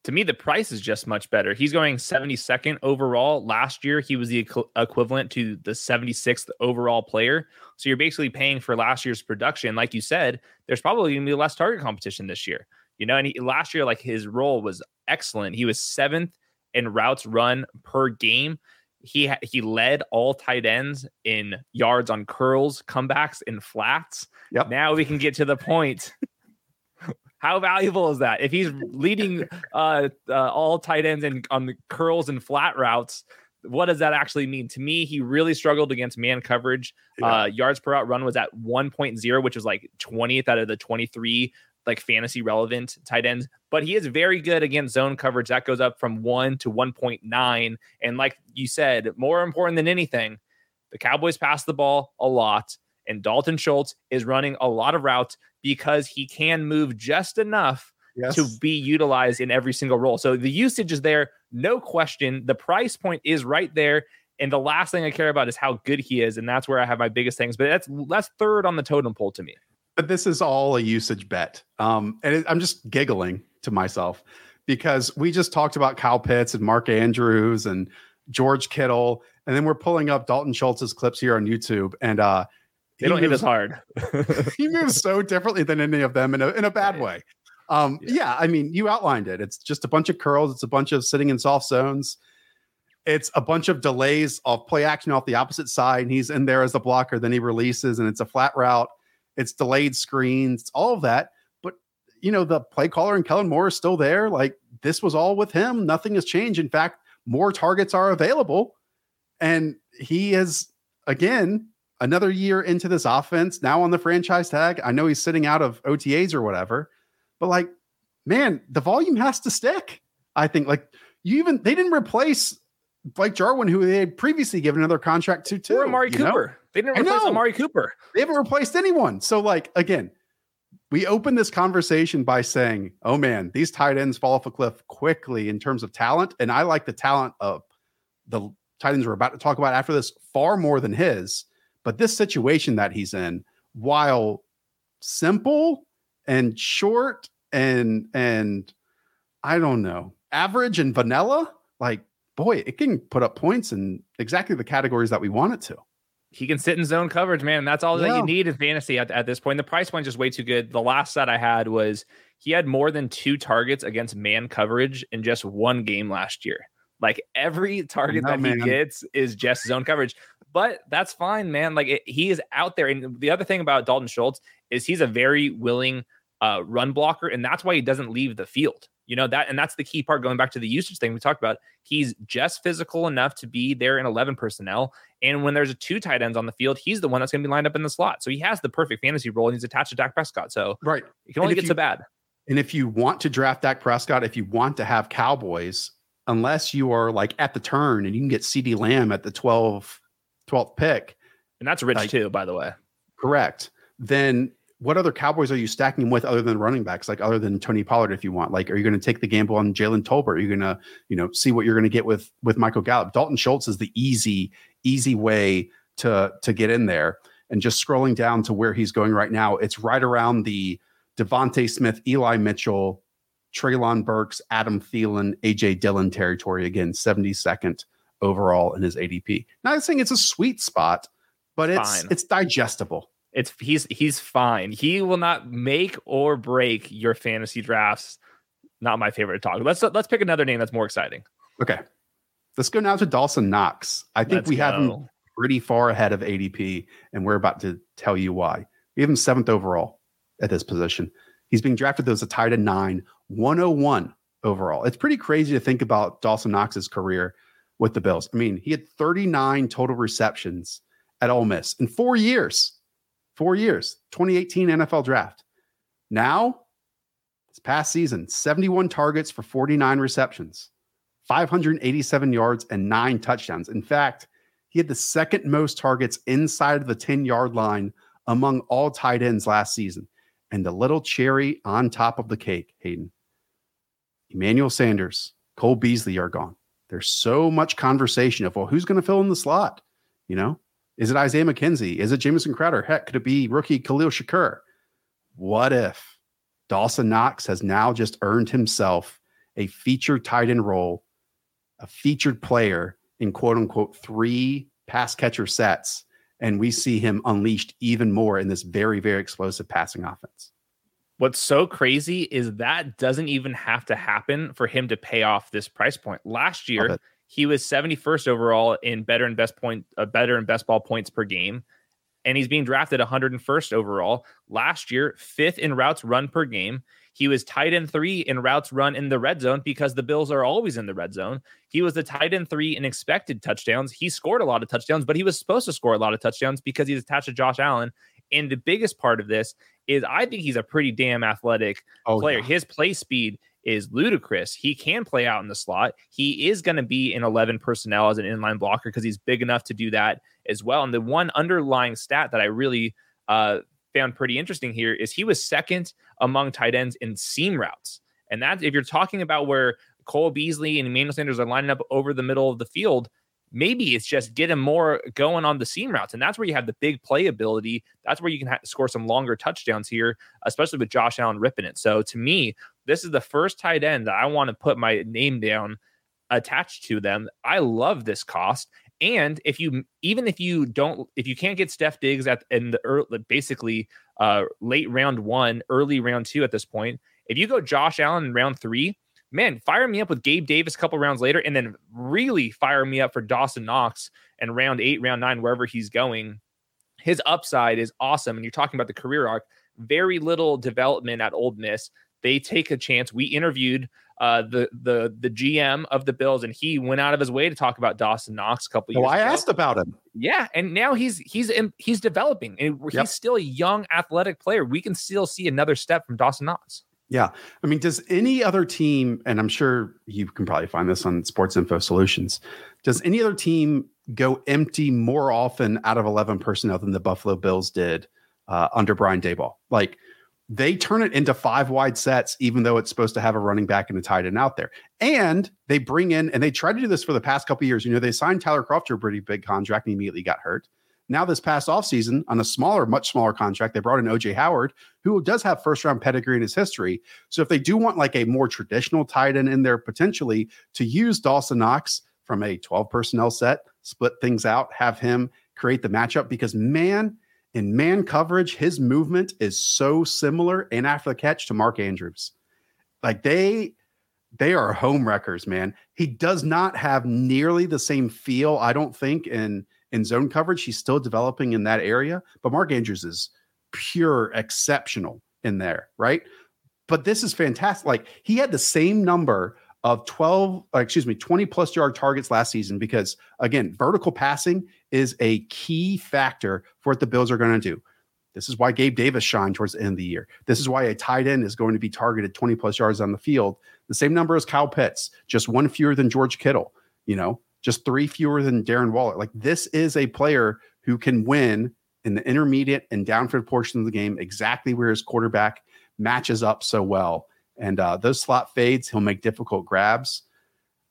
To me, the price is just much better. He's going 72nd overall. Last year, he was the equivalent to the 76th overall player. So you're basically paying for last year's production. Like you said, there's probably going to be less target competition this year. You know, and he, last year, like his role was excellent. He was seventh in routes run per game he he led all tight ends in yards on curls, comebacks, and flats. Yep. Now we can get to the point. How valuable is that? If he's leading uh, uh, all tight ends in on the curls and flat routes, what does that actually mean? To me, he really struggled against man coverage. Yeah. Uh, yards per route run was at 1.0, which was like 20th out of the 23 like fantasy relevant tight ends, but he is very good against zone coverage. That goes up from one to 1.9. And like you said, more important than anything, the Cowboys pass the ball a lot, and Dalton Schultz is running a lot of routes because he can move just enough yes. to be utilized in every single role. So the usage is there, no question. The price point is right there. And the last thing I care about is how good he is, and that's where I have my biggest things. But that's that's third on the totem pole to me. But this is all a usage bet, um, and it, I'm just giggling to myself because we just talked about Kyle Pitts and Mark Andrews and George Kittle, and then we're pulling up Dalton Schultz's clips here on YouTube, and uh, they don't moves, hit as hard. he moves so differently than any of them in a in a bad way. Um, yeah. yeah, I mean, you outlined it. It's just a bunch of curls. It's a bunch of sitting in soft zones. It's a bunch of delays of play action off the opposite side. And he's in there as a blocker. Then he releases, and it's a flat route. It's delayed screens. It's all of that. But you know, the play caller and Kellen Moore is still there. Like this was all with him. Nothing has changed. In fact, more targets are available, and he is again another year into this offense. Now on the franchise tag. I know he's sitting out of OTAs or whatever but like, man, the volume has to stick. I think like you even they didn't replace Blake Jarwin, who they had previously given another contract to too. Or Amari Cooper. Know? They didn't replace Amari Cooper. They haven't replaced anyone. So like again, we open this conversation by saying, "Oh man, these tight ends fall off a cliff quickly in terms of talent." And I like the talent of the tight ends we're about to talk about after this far more than his. But this situation that he's in, while simple and short and and I don't know, average and vanilla, like boy, it can put up points in exactly the categories that we want it to. He can sit in zone coverage, man. That's all yeah. that you need in fantasy at, at this point. The price point just way too good. The last set I had was he had more than two targets against man coverage in just one game last year. Like every target that man. he gets is just zone coverage. But that's fine, man. Like it, he is out there. And the other thing about Dalton Schultz is he's a very willing uh, run blocker, and that's why he doesn't leave the field. You know that, and that's the key part. Going back to the usage thing we talked about, he's just physical enough to be there in eleven personnel. And when there's a two tight ends on the field, he's the one that's going to be lined up in the slot. So he has the perfect fantasy role, and he's attached to Dak Prescott. So right, it can only get you, so bad. And if you want to draft Dak Prescott, if you want to have Cowboys, unless you are like at the turn and you can get CeeDee Lamb at the 12, 12th pick, and that's rich like, too, by the way. Correct. Then what other Cowboys are you stacking with other than running backs, like other than Tony Pollard, if you want? Like, are you going to take the gamble on Jalen Tolbert? Are you going to, you know, see what you're going to get with with Michael Gallup? Dalton Schultz is the easy, easy way to to get in there. And just scrolling down to where he's going right now, it's right around the DeVonta Smith, Eli Mitchell, Treylon Burks, Adam Thielen, AJ Dillon territory again, 72nd overall in his ADP. Not saying it's a sweet spot, but it's Fine. it's digestible. It's he's he's fine. He will not make or break your fantasy drafts. Not my favorite to talk. Let's let's pick another name that's more exciting. Okay. Let's go now to Dawson Knox. I think let's we go. have him pretty far ahead of ADP, and we're about to tell you why. We have him seventh overall at this position. He's being drafted as a tight end nine, 101 overall. It's pretty crazy to think about Dawson Knox's career with the Bills. I mean, he had 39 total receptions at Ole Miss in four years four years, 2018 NFL draft. Now, this past season, 71 targets for 49 receptions, 587 yards, and nine touchdowns. In fact, he had the second most targets inside of the 10 yard line among all tight ends last season. And the little cherry on top of the cake, Hayden, Emmanuel Sanders, Cole Beasley are gone. There's so much conversation of, well, who's going to fill in the slot? You know, is it Isaiah McKenzie? Is it Jamison Crowder? Heck, could it be rookie Khalil Shakir? What if Dawson Knox has now just earned himself a featured tight end role, a featured player in quote unquote three pass catcher sets, and we see him unleashed even more in this very, very explosive passing offense? What's so crazy is that doesn't even have to happen for him to pay off this price point. Last year, he was 71st overall in better and best point, uh, better and best ball points per game, and he's being drafted 101st overall. Last year, fifth in routes run per game. He was tight end three in routes run in the red zone because the Bills are always in the red zone. He was the tight end three in expected touchdowns. He scored a lot of touchdowns, but he was supposed to score a lot of touchdowns because he's attached to Josh Allen. And the biggest part of this is I think he's a pretty damn athletic oh, player. Yeah. His play speed is ludicrous. He can play out in the slot. He is going to be in 11 personnel as an inline blocker because he's big enough to do that as well. And the one underlying stat that I really uh, found pretty interesting here is he was second among tight ends in seam routes. And that, if you're talking about where Cole Beasley and Emmanuel Sanders are lining up over the middle of the field, maybe it's just get him more going on the seam routes. And that's where you have the big playability. That's where you can ha- score some longer touchdowns here, especially with Josh Allen ripping it. So to me, this is the first tight end that I want to put my name down attached to them. I love this cost. And if you even if you don't if you can't get Steph Diggs at in the early, basically uh late round one, early round two at this point, if you go Josh Allen in round three, man, fire me up with Gabe Davis a couple rounds later, and then really fire me up for Dawson Knox and round eight, round nine, wherever he's going. His upside is awesome. And you're talking about the career arc, very little development at Ole Miss. They take a chance. We interviewed uh, the the the GM of the Bills, and he went out of his way to talk about Dawson Knox a couple years. Ago. Oh, I ago. asked about him. Yeah, and now he's he's he's developing, and he's yep. still a young athletic player. We can still see another step from Dawson Knox. Yeah. I mean, does any other team, and I'm sure you can probably find this on Sports Info Solutions, does any other team go empty more often out of 11 personnel than the Buffalo Bills did uh, under Brian Daboll? Like, they turn it into five wide sets, even though it's supposed to have a running back and a tight end out there. And they bring in, and they tried to do this for the past couple years. You know, they signed Tyler Kroft to a pretty big contract and immediately got hurt. Now, this past offseason, on a smaller, much smaller contract, they brought in OJ Howard, who does have first round pedigree in his history. So, if they do want like a more traditional tight end in there potentially to use Dawson Knox from a 12 personnel set, split things out, have him create the matchup, because man, in man coverage, his movement is so similar and after the catch to Mark Andrews. Like they, they are home wreckers, man. He does not have nearly the same feel, I don't think, in in zone coverage. He's still developing in that area, but Mark Andrews is pure exceptional in there, right? But this is fantastic. Like he had the same number of 12, uh, excuse me, 20 plus yard targets last season because, again, vertical passing is a key factor for what the Bills are going to do. This is why Gabe Davis shined towards the end of the year. This is why a tight end is going to be targeted 20 plus yards on the field. The same number as Kyle Pitts, just one fewer than George Kittle. You know, just three fewer than Darren Waller. Like this is a player who can win in the intermediate and downfield portion of the game exactly where his quarterback matches up so well. And uh, those slot fades, he'll make difficult grabs.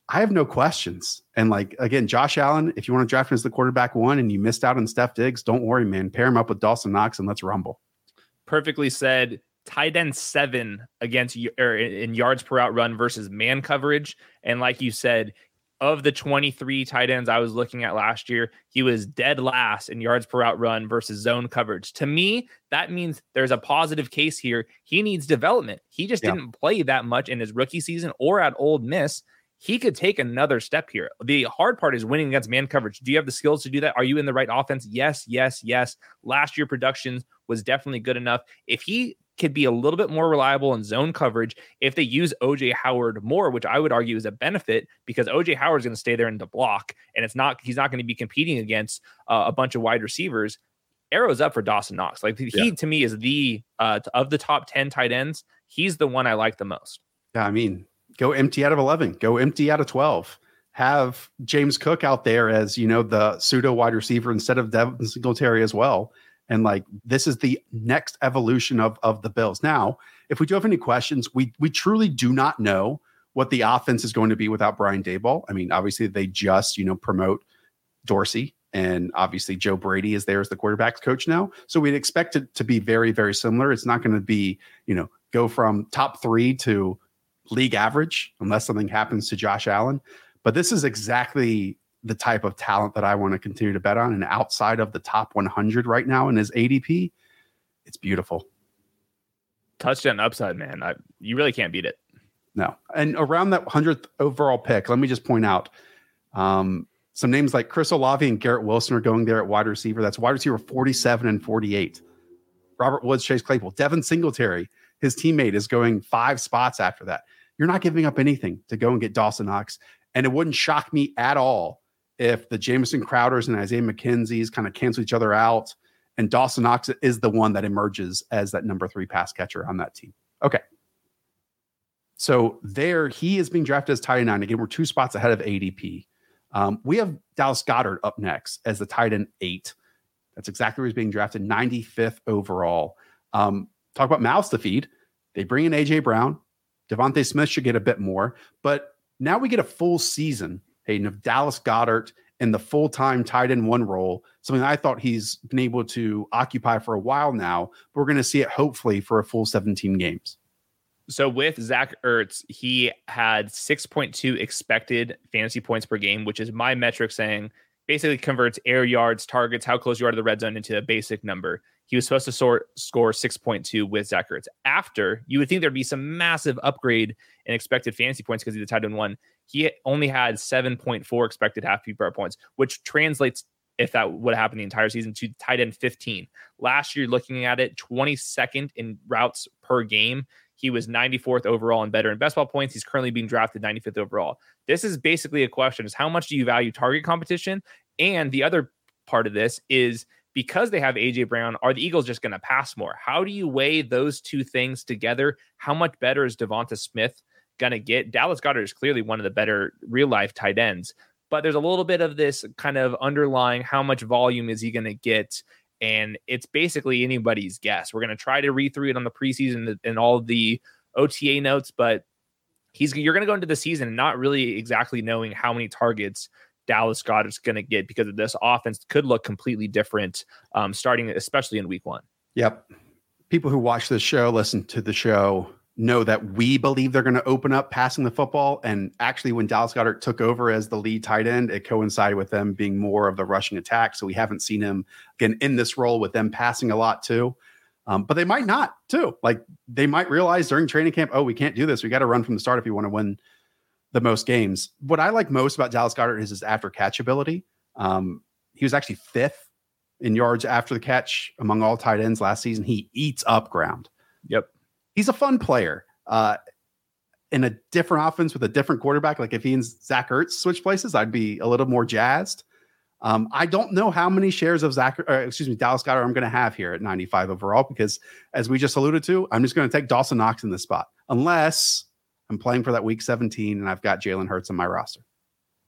I have no questions. And like again, Josh Allen, if you want to draft him as the quarterback one and you missed out on Steph Diggs, don't worry, man. Pair him up with Dawson Knox and let's rumble. Perfectly said. Tight end seven against or in yards per route run versus man coverage. And like you said, of the 23 tight ends I was looking at last year, he was dead last in yards per route run versus zone coverage. To me, that means there's a positive case here. He needs development. He just yeah. didn't play that much in his rookie season or at Ole Miss. He could take another step here. The hard part is winning against man coverage. Do you have the skills to do that? Are you in the right offense? Yes, yes, yes. Last year production was definitely good enough. If he could be a little bit more reliable in zone coverage if they use OJ Howard more, which I would argue is a benefit because OJ Howard is going to stay there in the block and it's not he's not going to be competing against uh, a bunch of wide receivers. Arrows up for Dawson Knox. Like he yeah. to me is the uh, of the top 10 tight ends, he's the one I like the most. Yeah, I mean, go empty out of 11, go empty out of 12 have James Cook out there as you know the pseudo wide receiver instead of Devin Singletary as well. And like this is the next evolution of of the Bills. Now, if we do have any questions, we we truly do not know what the offense is going to be without Brian Daboll. I mean, obviously they just, you know, promote Dorsey and obviously Joe Brady is there as the quarterbacks coach now. So we'd expect it to be very, very similar. It's not going to be, you know, go from top three to league average unless something happens to Josh Allen. But this is exactly the type of talent that I want to continue to bet on. And outside of the top 100 right now in his ADP, it's beautiful. Touchdown upside, man. I, you really can't beat it. No. And around that 100th overall pick, let me just point out um, some names like Chris Olave and Garrett Wilson are going there at wide receiver. That's wide receiver 47 and 48. Robert Woods, Chase Claypool, Devin Singletary, his teammate, is going five spots after that. You're not giving up anything to go and get Dawson Knox. And it wouldn't shock me at all if the Jamison Crowders and Isaiah McKenzie's kind of cancel each other out and Dawson Knox is the one that emerges as that number three pass catcher on that team. Okay. So there, he is being drafted as tight end nine. Again, we're two spots ahead of ADP. Um, we have Dallas Goedert up next as the tight end eight. That's exactly where he's being drafted, 95th overall. Um, talk about mouths to feed. They bring in AJ Brown. DeVonta Smith should get a bit more, but now we get a full season, Hayden, of Dallas Goedert in the full time tight end one role, something I thought he's been able to occupy for a while now. But We're going to see it hopefully for a full 17 games. So with Zach Ertz, he had 6.2 expected fantasy points per game, which is my metric saying basically converts air yards, targets, how close you are to the red zone into a basic number. He was supposed to score 6.2 with Zach Ertz. After, you would think there'd be some massive upgrade in expected fantasy points because he's the tight end one. He only had 7.4 expected half PPR points, which translates, if that would happen the entire season, to tight end 15. Last year, looking at it, 22nd in routes per game. He was 94th overall in better in best ball points. He's currently being drafted 95th overall. This is basically a question: is how much do you value target competition? And the other part of this is because they have AJ Brown, are the Eagles just going to pass more? How do you weigh those two things together? How much better is Devonta Smith going to get? Dallas Goedert is clearly one of the better real life tight ends, but there's a little bit of this kind of underlying how much volume is he going to get? And it's basically anybody's guess. We're going to try to read through it on the preseason and all the OTA notes, but he's you're going to go into the season not really exactly knowing how many targets Dallas Goedert's going to get because of this offense could look completely different um, starting, especially in week one. Yep. People who watch this show, listen to the show, know that we believe they're going to open up passing the football. And actually, when Dallas Goedert took over as the lead tight end, it coincided with them being more of the rushing attack. So we haven't seen him again in this role with them passing a lot too. Um, but they might not too. Like they might realize during training camp, oh, we can't do this. We got to run from the start if we want to win the most games. What I like most about Dallas Goedert is his after catch ability. Um, he was actually fifth in yards after the catch among all tight ends last season. He eats up ground. Yep. He's a fun player. Uh, in a different offense with a different quarterback, like if he and Zach Ertz switch places, I'd be a little more jazzed. Um, I don't know how many shares of Zach, or excuse me, Dallas Goedert I'm going to have here at 95 overall because, as we just alluded to, I'm just going to take Dawson Knox in this spot, unless I'm playing for that week 17 and I've got Jalen Hurts on my roster.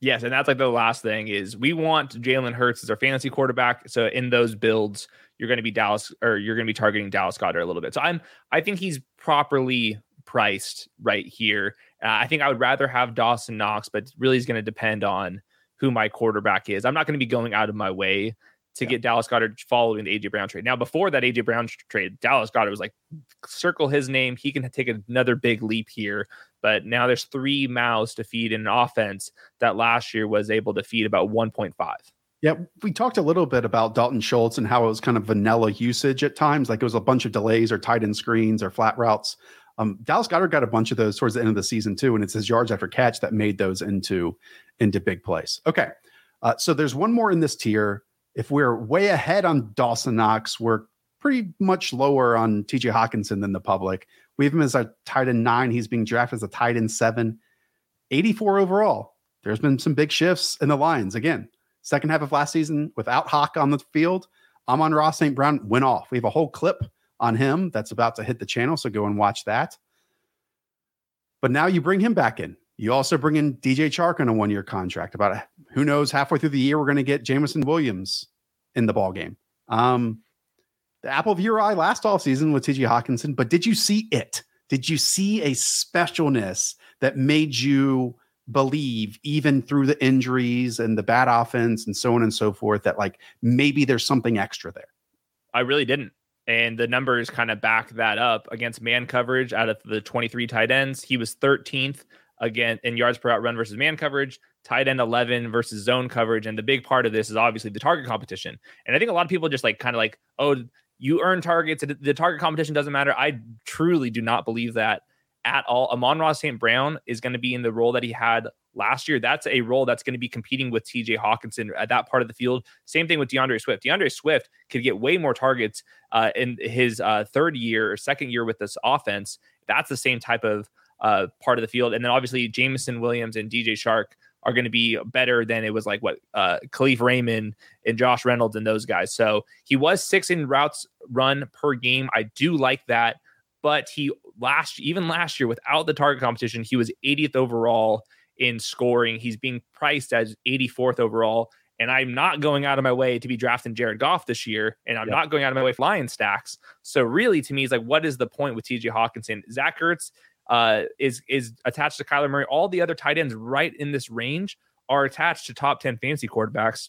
Yes, and that's like the last thing is we want Jalen Hurts as our fantasy quarterback. So in those builds, you're going to be Dallas or you're going to be targeting Dallas Goedert a little bit. So I'm I think he's properly priced right here. Uh, I think I would rather have Dawson Knox, but really is going to depend on who my quarterback is. I'm not going to be going out of my way to yeah. get Dallas Goedert following the AJ Brown trade. Now, before that AJ Brown trade, Dallas Goedert was like, circle his name. He can take another big leap here. But now there's three mouths to feed in an offense that last year was able to feed about 1.5. Yeah, we talked a little bit about Dalton Schultz and how it was kind of vanilla usage at times, like it was a bunch of delays or tight end screens or flat routes. Um, Dallas Goedert got a bunch of those towards the end of the season too, and it's his yards after catch that made those into into big plays. Okay, uh, so there's one more in this tier if we're way ahead on Dawson Knox, we're pretty much lower on TJ Hockenson than the public. We have him as a tight end nine. He's being drafted as a tight end seven, 84 overall. There's been some big shifts in the lines. Again, second half of last season without Hawk on the field, Amon-Ra St. Brown went off. We have a whole clip on him that's about to hit the channel. So go and watch that. But now you bring him back in. You also bring in DJ Chark on a one year contract. About who knows, halfway through the year, we're going to get Jameson Williams in the ball game. Um, the apple of your eye last off season with TJ Hockenson, but did you see it? Did you see a specialness that made you believe, even through the injuries and the bad offense and so on and so forth, that like maybe there's something extra there? I really didn't. And the numbers kind of back that up against man coverage out of the 23 tight ends. He was 13th again in yards per route run versus man coverage, tight end 11 versus zone coverage. And the big part of this is obviously the target competition. And I think a lot of people just like kind of like, oh, you earn targets. The target competition doesn't matter. I truly do not believe that at all. Amon-Ra St. Brown is going to be in the role that he had last year. That's a role that's going to be competing with TJ Hockenson at that part of the field. Same thing with D'Andre Swift. D'Andre Swift could get way more targets uh, in his uh, third year or second year with this offense. That's the same type of uh, part of the field. And then obviously Jameson Williams and DJ Chark are going to be better than it was like what uh Kalif Raymond and Josh Reynolds and those guys. So he was six in routes run per game. I do like that, but he last even last year without the target competition, he was 80th overall in scoring. He's being priced as 84th overall. And I'm not going out of my way to be drafting Jared Goff this year, and I'm yep. not going out of my way flying stacks. So really, to me, it's like, what is the point with TJ Hockenson? Zach Ertz uh, is is attached to Kyler Murray. All the other tight ends right in this range are attached to top 10 fantasy quarterbacks.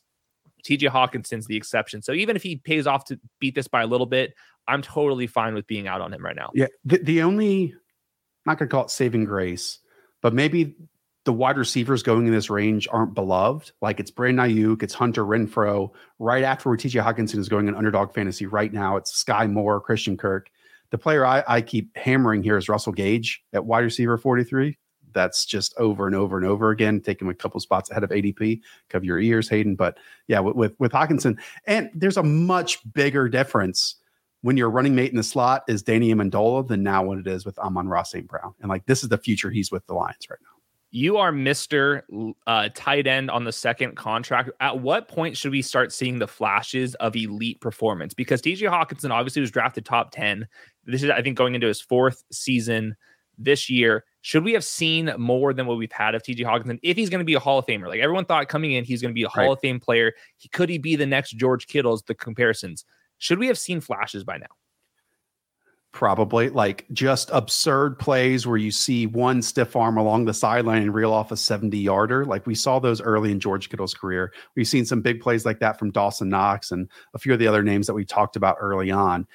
TJ Hockenson's the exception. So even if he pays off to beat this by a little bit, I'm totally fine with being out on him right now. Yeah. The, the only, I'm not going to call it saving grace, but maybe the wide receivers going in this range aren't beloved. Like it's Brandon Aiyuk, it's Hunter Renfrow. Right after where TJ Hockenson is going in underdog fantasy right now, it's Skyy Moore, Christian Kirk. The player I, I keep hammering here is Russell Gage at wide receiver 43. That's just over and over and over again, taking a couple spots ahead of ADP. Cover your ears, Hayden. But yeah, with, with, with Hockenson, and there's a much bigger difference when your running mate in the slot is Danny Amendola than now when it is with Amon-Ra St. Brown. And like this is the future he's with the Lions right now you are Mr. Uh, tight end on the second contract. At what point should we start seeing the flashes of elite performance? Because TJ Hockenson obviously was drafted top 10. This is, I think, going into his fourth season this year. Should we have seen more than what we've had of TJ Hockenson if he's going to be a Hall of Famer? Like everyone thought coming in, he's going to be a Hall right. of Fame player. He could he be the next George Kittle's the comparisons. Should we have seen flashes by now? Probably like just absurd plays where you see one stiff arm along the sideline and reel off a 70 yarder. Like we saw those early in George Kittle's career. We've seen some big plays like that from Dawson Knox and a few of the other names that we talked about early on.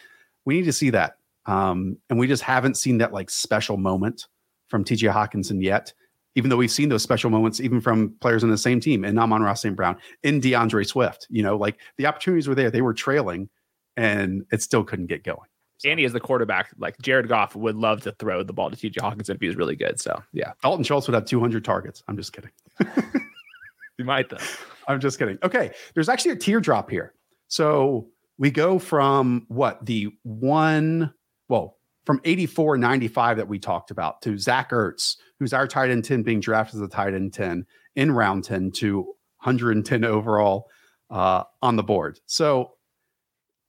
We need to see that. Um, and we just haven't seen that like special moment from TJ Hockenson yet, even though we've seen those special moments even from players in the same team in Amon-Ra St. Brown, in D'Andre Swift. You know, like the opportunities were there. They were trailing and it still couldn't get going. So. Andy is the quarterback. Like Jared Goff would love to throw the ball to TJ Hockenson if he was really good. So yeah. Dalton Schultz would have 200 targets. I'm just kidding. he might though. I'm just kidding. Okay. There's actually a teardrop here. So we go from what the one, well, from 84 95 that we talked about to Zach Ertz, who's our tight end 10 being drafted as a tight end 10 in round 10 to 110 overall uh, on the board. So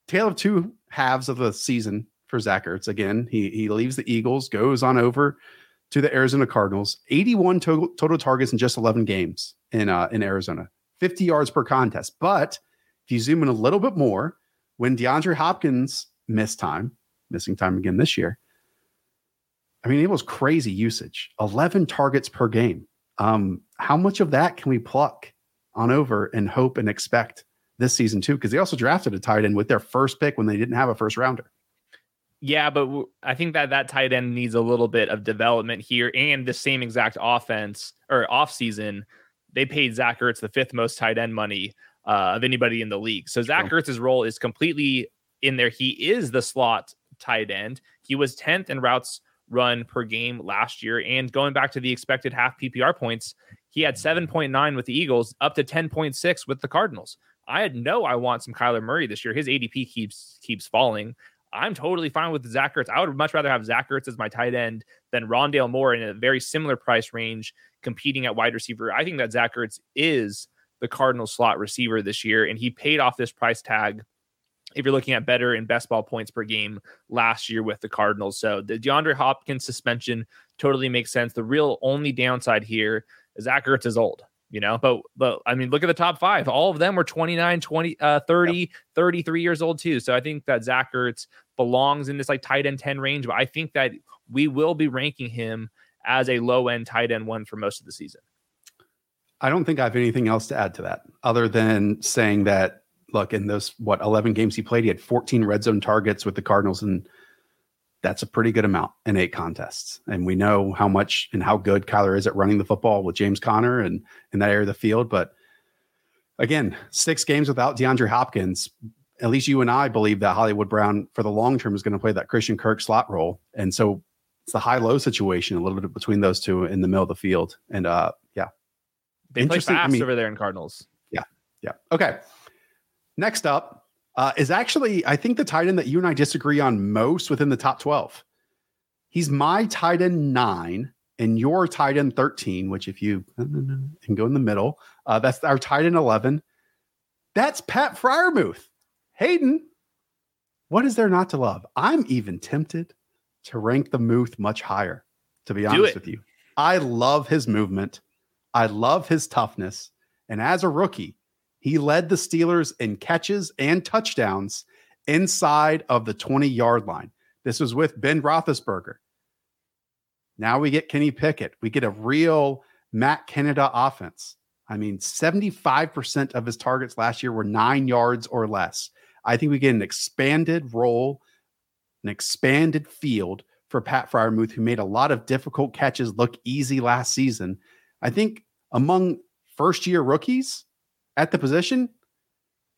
tale of two halves of the season for Zach Ertz. Again, he he leaves the Eagles, goes on over to the Arizona Cardinals. 81 total, total targets in just 11 games in uh, in Arizona, 50 yards per contest. But if you zoom in a little bit more, when DeAndre Hopkins missed time, missing time again this year, I mean, it was crazy usage 11 targets per game. Um, how much of that can we pluck on over and hope and expect this season too, because they also drafted a tight end with their first pick when they didn't have a first rounder. Yeah, but w- I think that that tight end needs a little bit of development here, and the same exact offense or off season, they paid Zach Ertz the fifth most tight end money uh, of anybody in the league. So Zach Ertz's role is completely in there. He is the slot tight end. He was tenth in routes run per game last year, and going back to the expected half PPR points, he had 7.9 with the Eagles, up to 10.6 with the Cardinals. I know I want some Kyler Murray this year. His ADP keeps keeps falling. I'm totally fine with Zach Ertz. I would much rather have Zach Ertz as my tight end than Rondale Moore in a very similar price range competing at wide receiver. I think that Zach Ertz is the Cardinal slot receiver this year, and he paid off this price tag. If you're looking at better in best ball points per game last year with the Cardinals, so the DeAndre Hopkins suspension totally makes sense. The real only downside here is Zach Ertz is old you know but but i mean look at the top five. All of them were 29 20 uh 30 yep. 33 years old too. So i think that zach ertz belongs in this like tight end 10 range but i think that we will be ranking him as a low end tight end one for most of the season. I don't think i have anything else to add to that other than saying that look in those what 11 games he played he had 14 red zone targets with the cardinals and that's a pretty good amount in eight contests. And we know how much and how good Kyler is at running the football with James Conner and in that area of the field. But again, six games without DeAndre Hopkins, at least you and I believe that Hollywood Brown for the long term is going to play that Christian Kirk slot role. And so it's the high low situation a little bit between those two in the middle of the field. And uh yeah. They play fast I mean, over there in Cardinals. Yeah. Yeah. Okay. Next up, uh, is actually, I think, the tight end that you and I disagree on most within the top 12. He's my tight end nine and your tight end 13, which if you can go in the middle, uh, that's our tight end 11. That's Pat Freiermuth. Hayden, what is there not to love? I'm even tempted to rank the Muth much higher, to be honest with you. I love his movement. I love his toughness. And as a rookie, he led the Steelers in catches and touchdowns inside of the 20 yard line. This was with Ben Roethlisberger. Now we get Kenny Pickett. We get a real Matt Canada offense. I mean, 75% of his targets last year were nine yards or less. I think we get an expanded role, an expanded field for Pat Freiermuth, who made a lot of difficult catches look easy last season. I think among first year rookies at the position,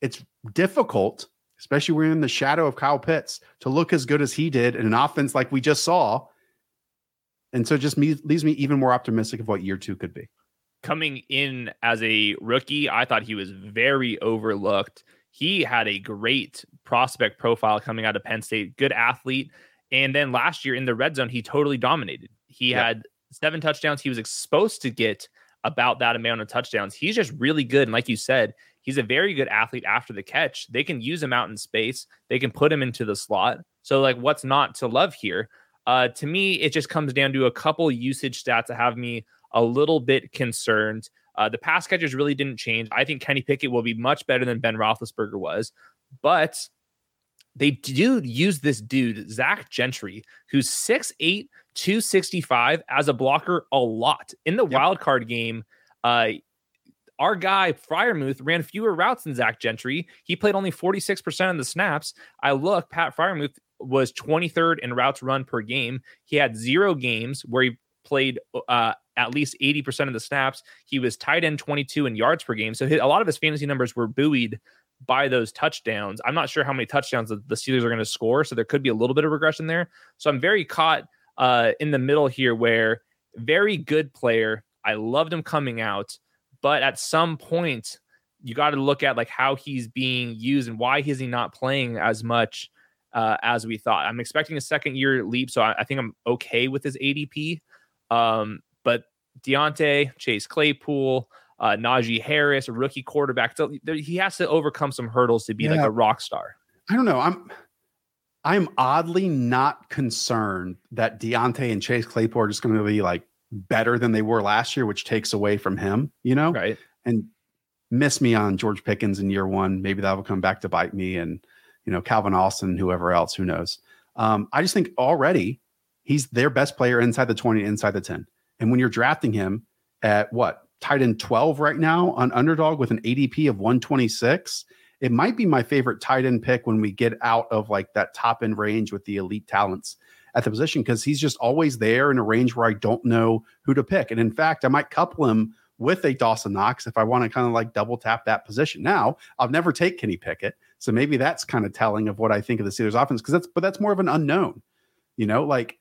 it's difficult, especially when in the shadow of Kyle Pitts, to look as good as he did in an offense like we just saw and so it just me, leaves me even more optimistic of what year two could be. Coming in as a rookie, I thought he was very overlooked. He had a great prospect profile coming out of Penn State, good athlete. And then last year in the red zone, he totally dominated. He yep. had seven touchdowns. He was exposed to get about that amount of touchdowns. He's just really good. And like you said, he's a very good athlete after the catch. They can use him out in space, they can put him into the slot. So, like, what's not to love here? Uh, to me, it just comes down to a couple usage stats that have me a little bit concerned. Uh, the pass catchers really didn't change. I think Kenny Pickett will be much better than Ben Roethlisberger was, but they do use this dude, Zach Gentry, who's 6'8, 265 as a blocker a lot. In the yep. wild card game, uh, our guy Freiermuth ran fewer routes than Zach Gentry. He played only 46% of the snaps. I look, Pat Freiermuth was 23rd in routes run per game. He had zero games where he played uh, at least 80% of the snaps. He was tight end 22 in yards per game. So his, a lot of his fantasy numbers were buoyed by those touchdowns. I'm not sure how many touchdowns the, the Steelers are going to score. So there could be a little bit of regression there. So I'm very caught uh, in the middle here where very good player. I loved him coming out. But at some point, you got to look at like how he's being used and why is he not playing as much uh, as we thought. I'm expecting a second year leap, so I, I think I'm okay with his ADP. Um, but Diontae, Chase Claypool, uh, Najee Harris, a rookie quarterback, so he has to overcome some hurdles to be yeah. like a rock star. I don't know. I'm I'm oddly not concerned that Diontae and Chase Claypool are just going to be like better than they were last year, which takes away from him, you know? Right. And miss me on George Pickens in year one. Maybe that will come back to bite me. And you know, Calvin Austin, whoever else, who knows. Um, I just think already he's their best player inside the 20, inside the 10. And when you're drafting him at what, tight end 12 right now on underdog with an ADP of 126, it might be my favorite tight end pick when we get out of like that top end range with the elite talents at the position because he's just always there in a range where I don't know who to pick. And in fact, I might couple him with a Dawson Knox if I want to kind of like double tap that position. Now, I'll never take Kenny Pickett. So maybe that's kind of telling of what I think of the Steelers offense because that's but that's more of an unknown. You know, like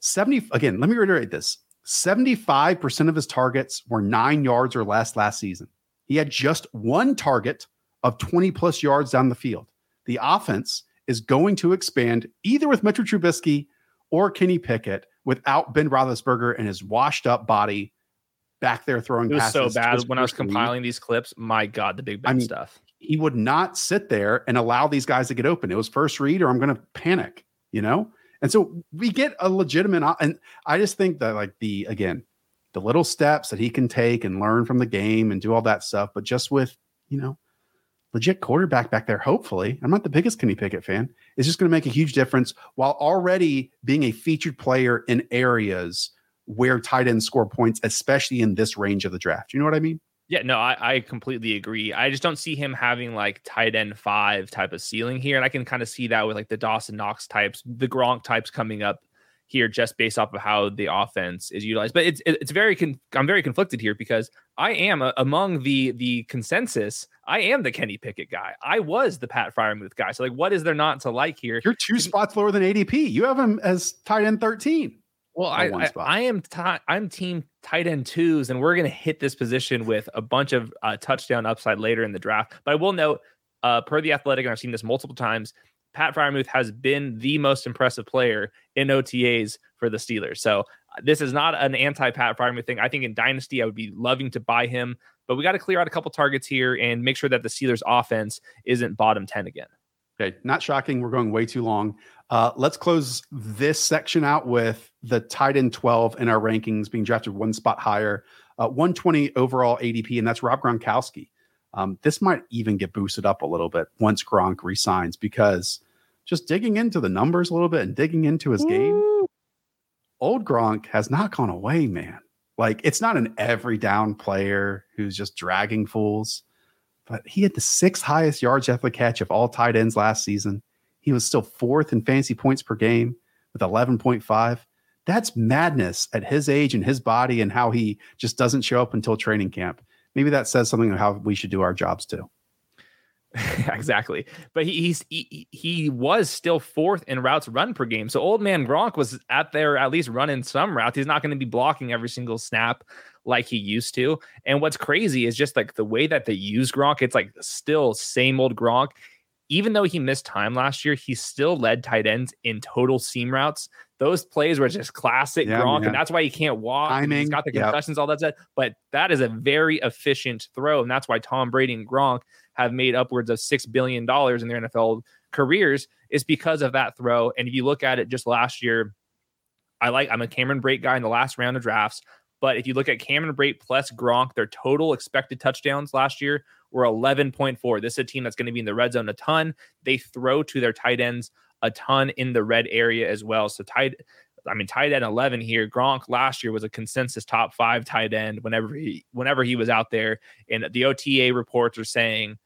70 again, let me reiterate this. 75% of his targets were 9 yards or less last season. He had just one target of 20 plus yards down the field. The offense is going to expand either with Mitchell Trubisky or Kenny Pickett without Ben Roethlisberger and his washed up body back there throwing passes. it was so bad when I was compiling these clips. My God, the Big Ben I mean, stuff he would not sit there and allow these guys to get open. It was first read or I'm going to panic, you know? And so we get a legitimate, and I just think that, like, the again, the little steps that he can take and learn from the game and do all that stuff, but just with, you know, legit quarterback back there, hopefully, I'm not the biggest Kenny Pickett fan, It's just going to make a huge difference while already being a featured player in areas where tight ends score points, especially in this range of the draft. You know what I mean? Yeah, no, I, I completely agree. I just don't see him having like tight end five type of ceiling here. And I can kind of see that with like the Dawson Knox types, the Gronk types coming up here just based off of how the offense is utilized. But it's it's very con- I'm very conflicted here because I am a, among the the consensus. I am the Kenny Pickett guy. I was the Pat Freiermuth guy. So like, what is there not to like here? You're two spots lower than ADP. You have him as tight end 13. Well, I, I, I, am t- I'm team tight end twos, and we're going to hit this position with a bunch of uh, touchdown upside later in the draft. But I will note, uh, per the athletic, and I've seen this multiple times, Pat Freiermuth has been the most impressive player in OTAs for the Steelers. So uh, this is not an anti Pat Freiermuth thing. I think in Dynasty, I would be loving to buy him, but we got to clear out a couple targets here and make sure that the Steelers offense isn't bottom 10 again. Okay, not shocking. We're going way too long. Uh, let's close this section out with the tight end 12 in our rankings being drafted one spot higher, uh, 120 overall ADP, and that's Rob Gronkowski. Um, this might even get boosted up a little bit once Gronk resigns because just digging into the numbers a little bit and digging into his game, old Gronk has not gone away, man. Like it's not an every down player who's just dragging fools but he had the sixth highest yards after catch of all tight ends last season. He was still fourth in fantasy points per game with 11.5. That's madness at his age and his body and how he just doesn't show up until training camp. Maybe that says something of how we should do our jobs too. exactly. But he, he's he, he was still fourth in routes run per game. So old man Gronk was at there at least running some routes. He's not going to be blocking every single snap like he used to. And what's crazy is just like the way that they use Gronk. It's like still same old Gronk. Even though he missed time last year, he still led tight ends in total seam routes. Those plays were just classic yeah, Gronk, and that's why he can't walk. Timing, he's got the concussions, yep. all that stuff. But that is a very efficient throw, and that's why Tom Brady and Gronk have made upwards of six billion dollars in their NFL careers is because of that throw. And if you look at it just last year, I like I'm a Cameron Brate guy in the last round of drafts. But if you look at Cameron Brate plus Gronk, their total expected touchdowns last year were 11.4. This is a team that's going to be in the red zone a ton. They throw to their tight ends a ton in the red area as well. So tight I mean, tight end 11 here. Gronk last year was a consensus top five tight end whenever he whenever he was out there. And the OTA reports are saying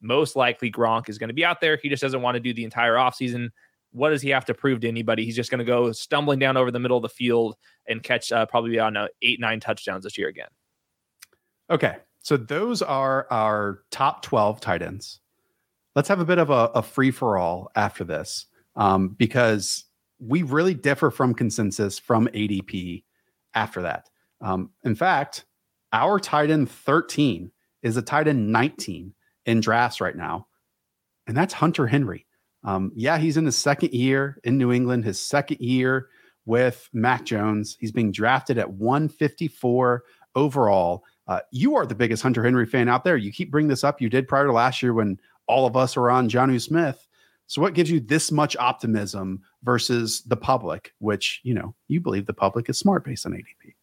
most likely Gronk is going to be out there. He just doesn't want to do the entire offseason. What does he have to prove to anybody? He's just going to go stumbling down over the middle of the field and catch uh, probably on eight, nine touchdowns this year again. Okay. So those are our top 12 tight ends. Let's have a bit of a, a free for all after this um, because we really differ from consensus from ADP after that. Um, in fact, our tight end 13 is a tight end 19 in drafts right now, and that's Hunter Henry. Um, yeah, he's in his second year in New England, his second year with Mac Jones. He's being drafted at 154 overall. Uh, you are the biggest Hunter Henry fan out there. You keep bringing this up. You did prior to last year when all of us were on Jonnu Smith. So, what gives you this much optimism versus the public, which you know you believe the public is smart based on ADP?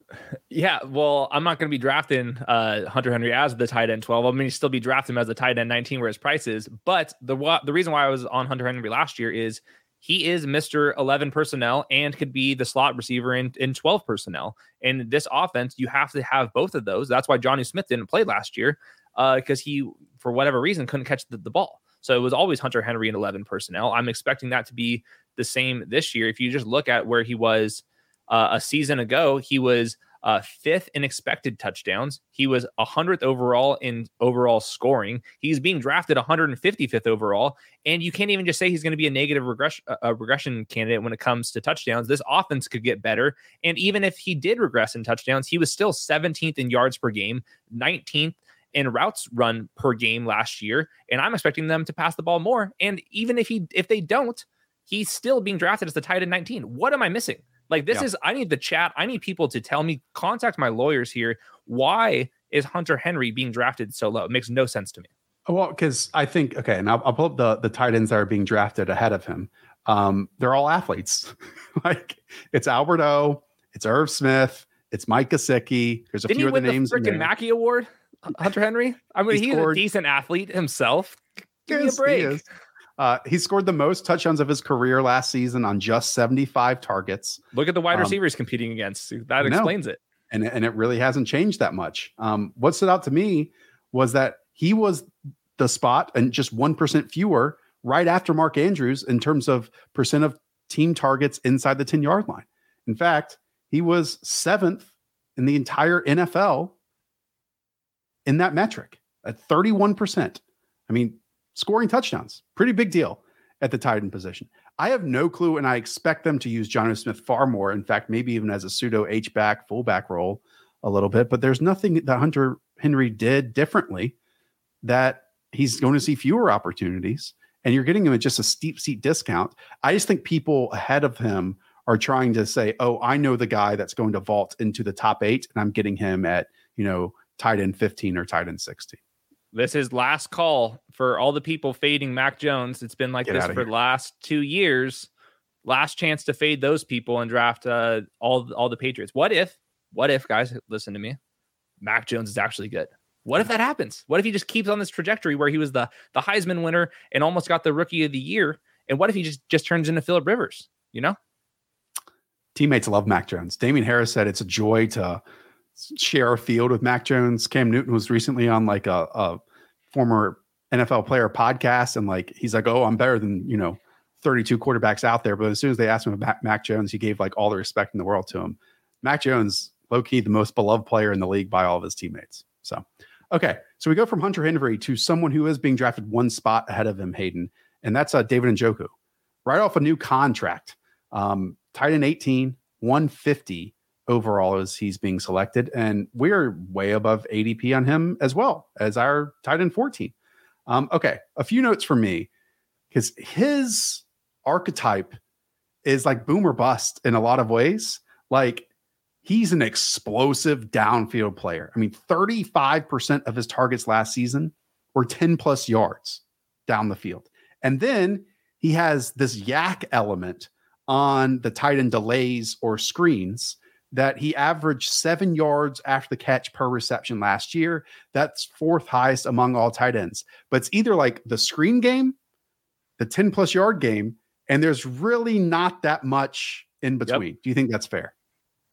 Yeah, well, I'm not going to be drafting uh, Hunter Henry as the tight end 12. I'm going to still be drafting him as the tight end 19, where his price is. But the the reason why I was on Hunter Henry last year is he is Mr. 11 personnel and could be the slot receiver in, in 12 personnel. In this offense, you have to have both of those. That's why Jonnu Smith didn't play last year because uh, he, for whatever reason, couldn't catch the, the ball. So it was always Hunter Henry and 11 personnel. I'm expecting that to be the same this year. If you just look at where he was uh, a season ago, he was uh, fifth in expected touchdowns. He was 100th overall in overall scoring. He's being drafted 155th overall, and you can't even just say he's going to be a negative regression a regression candidate when it comes to touchdowns. This offense could get better, and even if he did regress in touchdowns, he was still 17th in yards per game, 19th in routes run per game last year, and I'm expecting them to pass the ball more. And even if he if they don't, he's still being drafted as the tight end 19. What am I missing? Like this yeah. is I need the chat. I need people to tell me, contact my lawyers here. Why is Hunter Henry being drafted so low? It makes no sense to me. Well, because I think okay, and I'll, I'll, pull up the the tight ends that are being drafted ahead of him. Um, they're all athletes. like it's Albert O, it's Irv Smith, it's Mike Gesicki. There's a Didn't few of the names. Freaking Mackey Award. Hunter Henry? I mean, he he's scored, a decent athlete himself. Give yes, me a break. He, uh, he scored the most touchdowns of his career last season on just 75 targets. Look at the wide um, receivers competing against. That explains it. And, and it really hasn't changed that much. Um, what stood out to me was that he was the spot and just 1% fewer right after Mark Andrews in terms of percent of team targets inside the 10 yard line. In fact, he was seventh in the entire NFL in that metric at 31%. I mean, scoring touchdowns, pretty big deal at the tight end position. I have no clue, and I expect them to use Jonnu Smith far more. In fact, maybe even as a pseudo H back, fullback role a little bit. But there's nothing that Hunter Henry did differently that he's going to see fewer opportunities. and you're getting him at just a steep seat discount. I just think people ahead of him are trying to say, "Oh, I know the guy that's going to vault into the top eight, and I'm getting him at you know tight end 15 or tight end 16." This is last call for all the people fading Mac Jones. It's been like Get this for the last two years. Last chance to fade those people and draft uh, all all the Patriots. What if? What if, guys? Listen to me. Mac Jones is actually good. What if that happens? What if he just keeps on this trajectory where he was the the Heisman winner and almost got the Rookie of the Year? And what if he just just turns into Philip Rivers? You know, teammates love Mac Jones. Damien Harris said it's a joy to share a field with Mac Jones. Cam Newton was recently on like a, a former NFL player podcast, and like he's like, "Oh, I'm better than you know 32 quarterbacks out there." But as soon as they asked him about Mac Jones, he gave like all the respect in the world to him. Mac Jones, low key, the most beloved player in the league by all of his teammates. So, okay, so we go from Hunter Henry to someone who is being drafted one spot ahead of him, Hayden, and that's uh, David Njoku, right off a new contract. Um, tight end 18, 150 overall as he's being selected. And we're way above ADP on him as well as our tight end 14. Um, okay, a few notes for me because his archetype is like boomer bust in a lot of ways. Like he's an explosive downfield player. I mean, 35% of his targets last season were 10 plus yards down the field. And then he has this yak element on the tight end delays or screens that he averaged seven yards after the catch per reception last year. That's fourth highest among all tight ends. But it's either like the screen game, the 10 plus yard game, and there's really not that much in between. Yep. Do you think that's fair?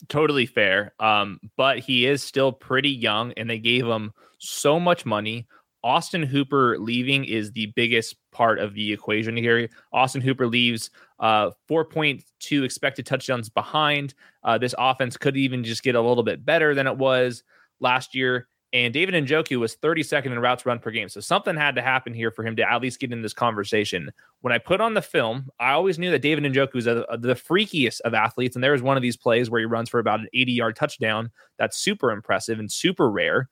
Totally fair. Um, but he is still pretty young, and they gave him so much money. Austin Hooper leaving is the biggest part of the equation here. Austin Hooper leaves uh, 4.2 expected touchdowns behind. Uh, this offense could even just get a little bit better than it was last year. And David Njoku was 32nd in routes run per game. So something had to happen here for him to at least get in this conversation. When I put on the film, I always knew that David Njoku is a, a, the freakiest of athletes. And there was one of these plays where he runs for about an 80 yard touchdown. That's super impressive and super rare.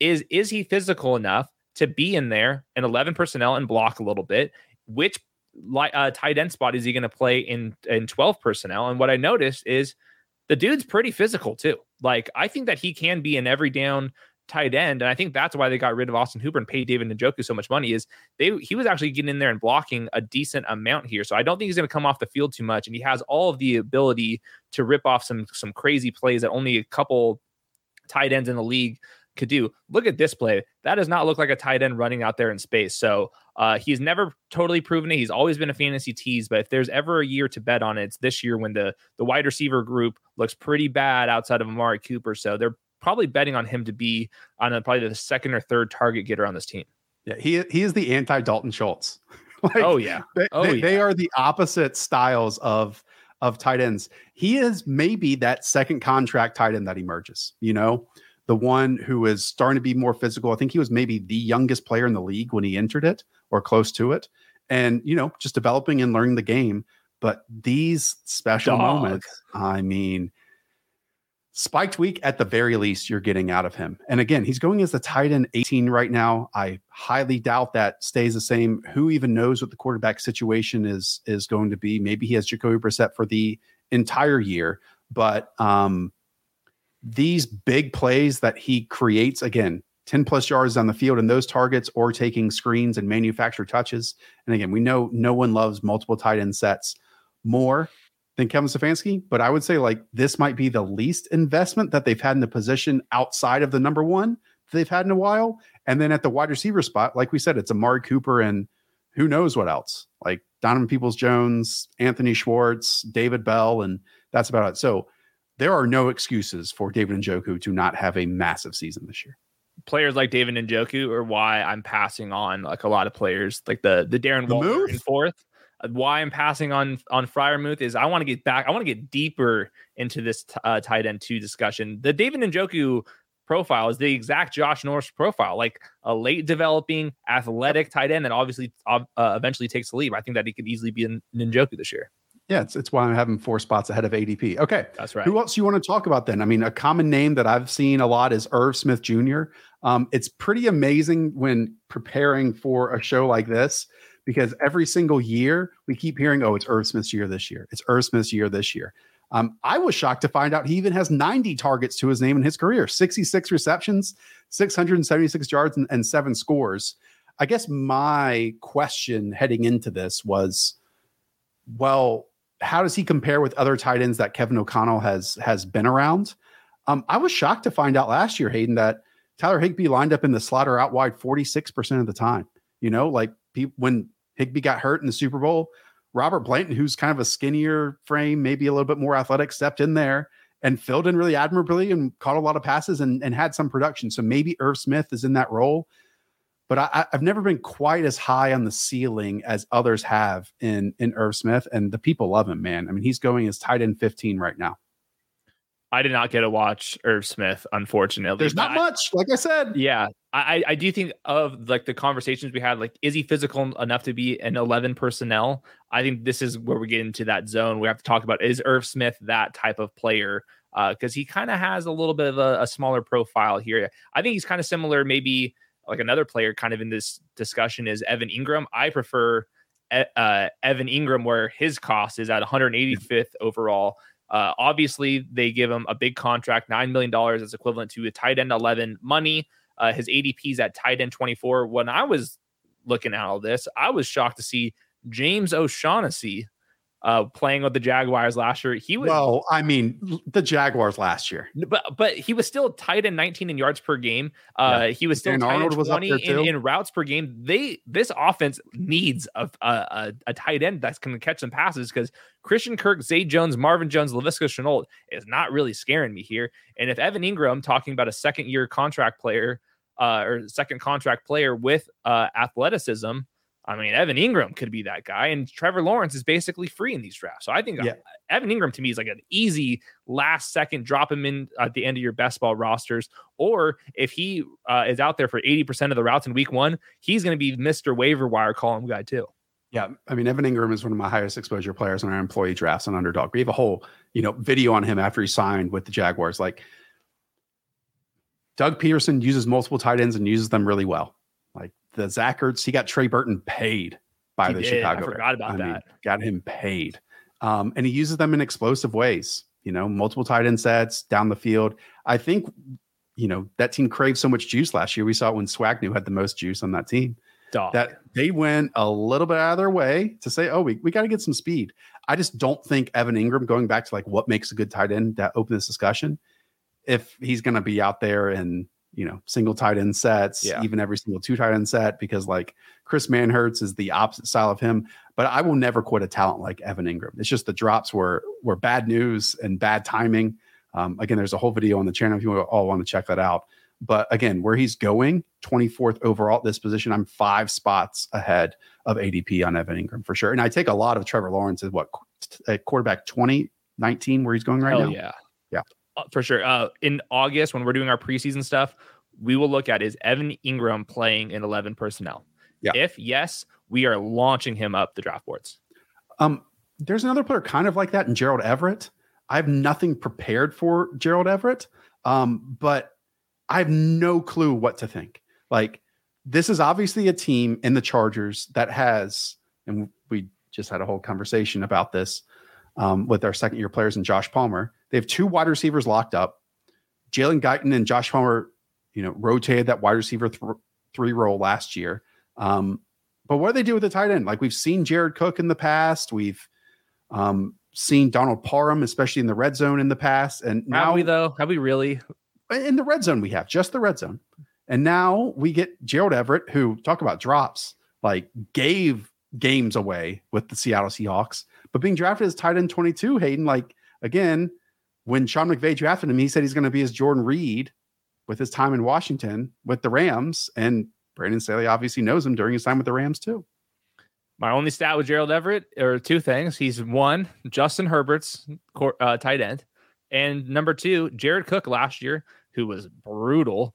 Is, is he physical enough to be in there and 11 personnel and block a little bit? Which uh, tight end spot is he going to play in in 12 personnel? And what I noticed is the dude's pretty physical too. Like I think that he can be an every down tight end, and I think that's why they got rid of Austin Hooper and paid David Njoku so much money. Is they he was actually getting in there and blocking a decent amount here. So I don't think he's going to come off the field too much, and he has all of the ability to rip off some some crazy plays that only a couple tight ends in the league could do. Look at this play. That does not look like a tight end running out there in space. So uh, he's never totally proven it. He's always been a fantasy tease, but if there's ever a year to bet on it, it's this year when the the wide receiver group looks pretty bad outside of Amari Cooper. So they're probably betting on him to be on a, probably the second or third target getter on this team. Yeah, he he is the anti Dalton Schultz. like, oh yeah, they, oh they, yeah. they are the opposite styles of of tight ends. He is maybe that second contract tight end that emerges. You know, the one who is starting to be more physical. I think he was maybe the youngest player in the league when he entered it or close to it. And, you know, just developing and learning the game. But these special Dog. moments, I mean, spiked week at the very least, you're getting out of him. And again, he's going as the tight end 18 right now. I highly doubt that stays the same. Who even knows what the quarterback situation is is going to be? Maybe he has Jacoby Brissett for the entire year. But um, these big plays that he creates, again, 10 plus yards on the field and those targets or taking screens and manufactured touches. And again, we know no one loves multiple tight end sets more than Kevin Stefanski, but I would say like this might be the least investment that they've had in the position outside of the number one they've had in a while. And then at the wide receiver spot, like we said, it's Amari Cooper and who knows what else, like Donovan Peoples Jones, Anthony Schwartz, David Bell, and that's about it. So there are no excuses for David Njoku to not have a massive season this year players like David Njoku are why I'm passing on like a lot of players like the the Darren the Waller in fourth. Why I'm passing on on Freiermuth is I want to get back. I want to get deeper into this t- uh, tight end two discussion. The David Njoku profile is the exact Josh Norris profile, like a late developing athletic tight end that obviously uh, eventually takes the lead. I think that he could easily be in Njoku this year. Yeah, it's, it's why I'm having four spots ahead of ADP. Okay. That's right. Who else you want to talk about then? I mean, a common name that I've seen a lot is Irv Smith Jr. Um, it's pretty amazing when preparing for a show like this because every single year we keep hearing, oh, it's Irv Smith's year this year. It's Irv Smith's year this year. Um, I was shocked to find out he even has 90 targets to his name in his career, 66 receptions, 676 yards, and, and seven scores. I guess my question heading into this was, well, how does he compare with other tight ends that Kevin O'Connell has has been around? Um, I was shocked to find out last year, Hayden, that Tyler Higbee lined up in the slot or out wide 46% of the time. You know, like pe- when Higbee got hurt in the Super Bowl, Robert Blanton, who's kind of a skinnier frame, maybe a little bit more athletic, stepped in there and filled in really admirably and caught a lot of passes and, and had some production. So maybe Irv Smith is in that role. But I, have never been quite as high on the ceiling as others have in in Irv Smith, and the people love him, man. I mean, he's going as tight end 15 right now. I did not get to watch Irv Smith, unfortunately. There's not I, much, like I said. Yeah, I, I do think of like the conversations we had. Like, is he physical enough to be an 11 personnel? I think this is where we get into that zone. We have to talk about is Irv Smith that type of player? Because uh, he kind of has a little bit of a, a, smaller profile here. I think he's kind of similar, maybe like another player, kind of in this discussion is Evan Engram. I prefer uh, Evan Engram, where his cost is at 185th overall. Uh, obviously, they give him a big contract, $9 million is equivalent to a tight end 11 money. Uh, his ADP's at tight end 24. When I was looking at all this, I was shocked to see James O'Shaughnessy uh, playing with the Jaguars last year. He was well, I mean, the Jaguars last year, but but he was still tight in 19 in yards per game. Uh, yeah. he was still tight in 20 in, in, routes per game. They this offense needs a a, a tight end that's going to catch some passes because Christian Kirk, Zay Jones, Marvin Jones, Laviska Shenault is not really scaring me here. And if Evan Engram, talking about a second year contract player uh, or second contract player with uh, athleticism I mean, Evan Engram could be that guy, and Trevor Lawrence is basically free in these drafts. So I think uh, yeah. Evan Engram to me is like an easy last second drop him in at the end of your best ball rosters. Or if he uh, is out there for 80% of the routes in week one, he's going to be Mr. Waiver Wire column guy too. Yeah, I mean Evan Engram is one of my highest exposure players in our employee drafts on Underdog. We have a whole, you know, video on him after he signed with the Jaguars. Like Doug Pederson uses multiple tight ends and uses them really well. The Zach Ertz. He got Trey Burton paid by he the did. Chicago. I forgot about I that. Mean, got him paid. Um, and he uses them in explosive ways, you know, multiple tight end sets down the field. I think, you know, that team craved so much juice last year. We saw it when Swagnew had the most juice on that team. Dog. That they went a little bit out of their way to say, oh, we, we got to get some speed. I just don't think Evan Engram going back to like what makes a good tight end that open this discussion, if he's going to be out there and you know, single tight end sets, yeah. even every single two tight end set, because like Chris Manhertz is the opposite style of him. But I will never quit a talent like Evan Engram. It's just the drops were were bad news and bad timing. Um, again, there's a whole video on the channel if you all want to check that out. But again, where he's going, 24th overall at this position, I'm five spots ahead of ADP on Evan Engram for sure. And I take a lot of Trevor Lawrence as what at quarterback 2019 where he's going right Hell now. Yeah. Uh, for sure. Uh, in August, when we're doing our preseason stuff, we will look at is Evan Engram playing in 11 personnel? Yeah. If yes, we are launching him up the draft boards. Um, there's another player kind of like that in Gerald Everett. I have nothing prepared for Gerald Everett, um, but I have no clue what to think. Like, this is obviously a team in the Chargers that has, and we just had a whole conversation about this um, with our second year players and Josh Palmer. They have two wide receivers locked up. Jalen Guyton and Josh Palmer, you know, rotated that wide receiver th- three role last year. Um, but what do they do with the tight end? Like we've seen Jared Cook in the past. We've um, seen Donald Parham, especially in the red zone in the past. And now have we though? Have we really? In the red zone, we have just the red zone. And now we get Gerald Everett, who talk about drops, like gave games away with the Seattle Seahawks, but being drafted as tight end 22, Hayden, like again, when Sean McVay drafted him, he said he's going to be his Jordan Reed with his time in Washington with the Rams. And Brandon Staley obviously knows him during his time with the Rams too. My only stat with Gerald Everett are two things. He's one, Justin Herbert's uh, tight end. And number two, Jared Cook last year, who was brutal,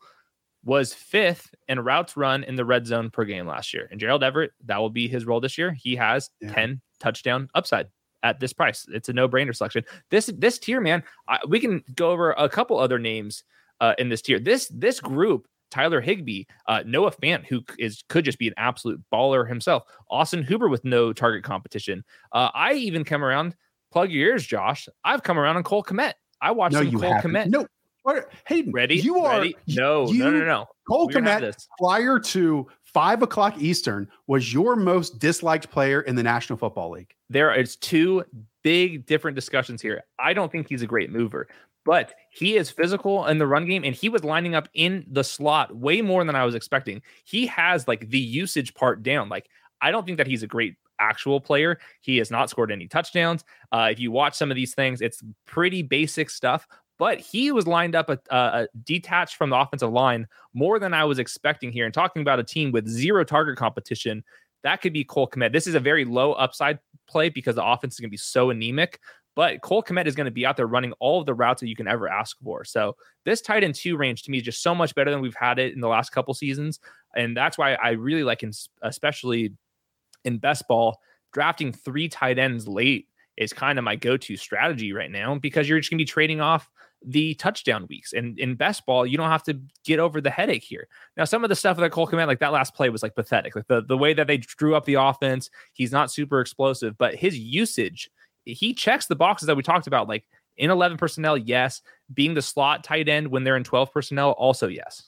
was fifth in routes run in the red zone per game last year. And Gerald Everett, that will be his role this year. He has yeah. 10 touchdown upside at this price. It's a no-brainer selection. This this tier, man, I, we can go over a couple other names uh, in this tier. This this group Tyler Higbee, uh, Noah Fant, who is could just be an absolute baller himself, Austin Hooper with no target competition. Uh, I even come around. Plug your ears, Josh. I've come around on Cole Kmet. I watched no, some Cole haven't. Kmet. No, what, Hayden, ready? You are ready? No, you, no, no, no. Cole Kmet prior to five o'clock Eastern was your most disliked player in the National Football League. There is two big different discussions here. I don't think he's a great mover, but he is physical in the run game and he was lining up in the slot way more than I was expecting. He has like the usage part down. Like, I don't think that he's a great actual player. He has not scored any touchdowns. Uh, if you watch some of these things, it's pretty basic stuff, but he was lined up a, a, detached from the offensive line more than I was expecting here. And talking about a team with zero target competition, that could be Cole Kmet. This is a very low upside play because the offense is going to be so anemic. But Cole Kmet is going to be out there running all of the routes that you can ever ask for. So this tight end two range to me is just so much better than we've had it in the last couple seasons, and that's why I really like, in, especially in best ball, drafting three tight ends late is kind of my go-to strategy right now because you're just going to be trading off the touchdown weeks. And in best ball, you don't have to get over the headache here. Now, some of the stuff that Cole Kmet, like that last play was like pathetic. Like the, the way that they drew up the offense, he's not super explosive, but his usage, he checks the boxes that we talked about. Like in 11 personnel, yes. Being the slot tight end when they're in 12 personnel, also yes.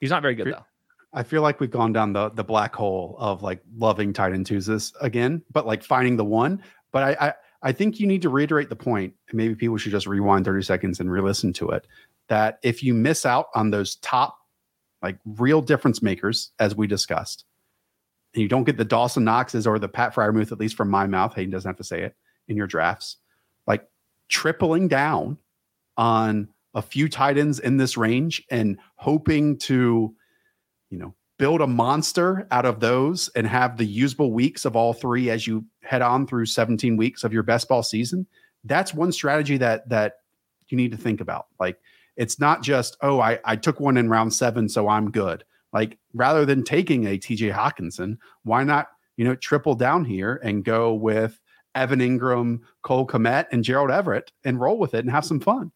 He's not very good though. I feel like we've gone down the the black hole of like loving tight end twos again, but like finding the one. But I, I I think you need to reiterate the point, and maybe people should just rewind 30 seconds and re-listen to it. That if you miss out on those top, like real difference makers, as we discussed, and you don't get the Dawson Knoxes or the Pat Freiermuth, at least from my mouth, Hayden doesn't have to say it in your drafts, like tripling down on a few tight ends in this range and hoping to, you know, build a monster out of those and have the usable weeks of all three as you head on through 17 weeks of your best ball season that's one strategy that that you need to think about. Like it's not just oh i i took one in round seven so i'm good. Like rather than taking a tj Hockenson, why not you know triple down here and go with evan Engram, cole Kmet, and gerald everett and roll with it and have some fun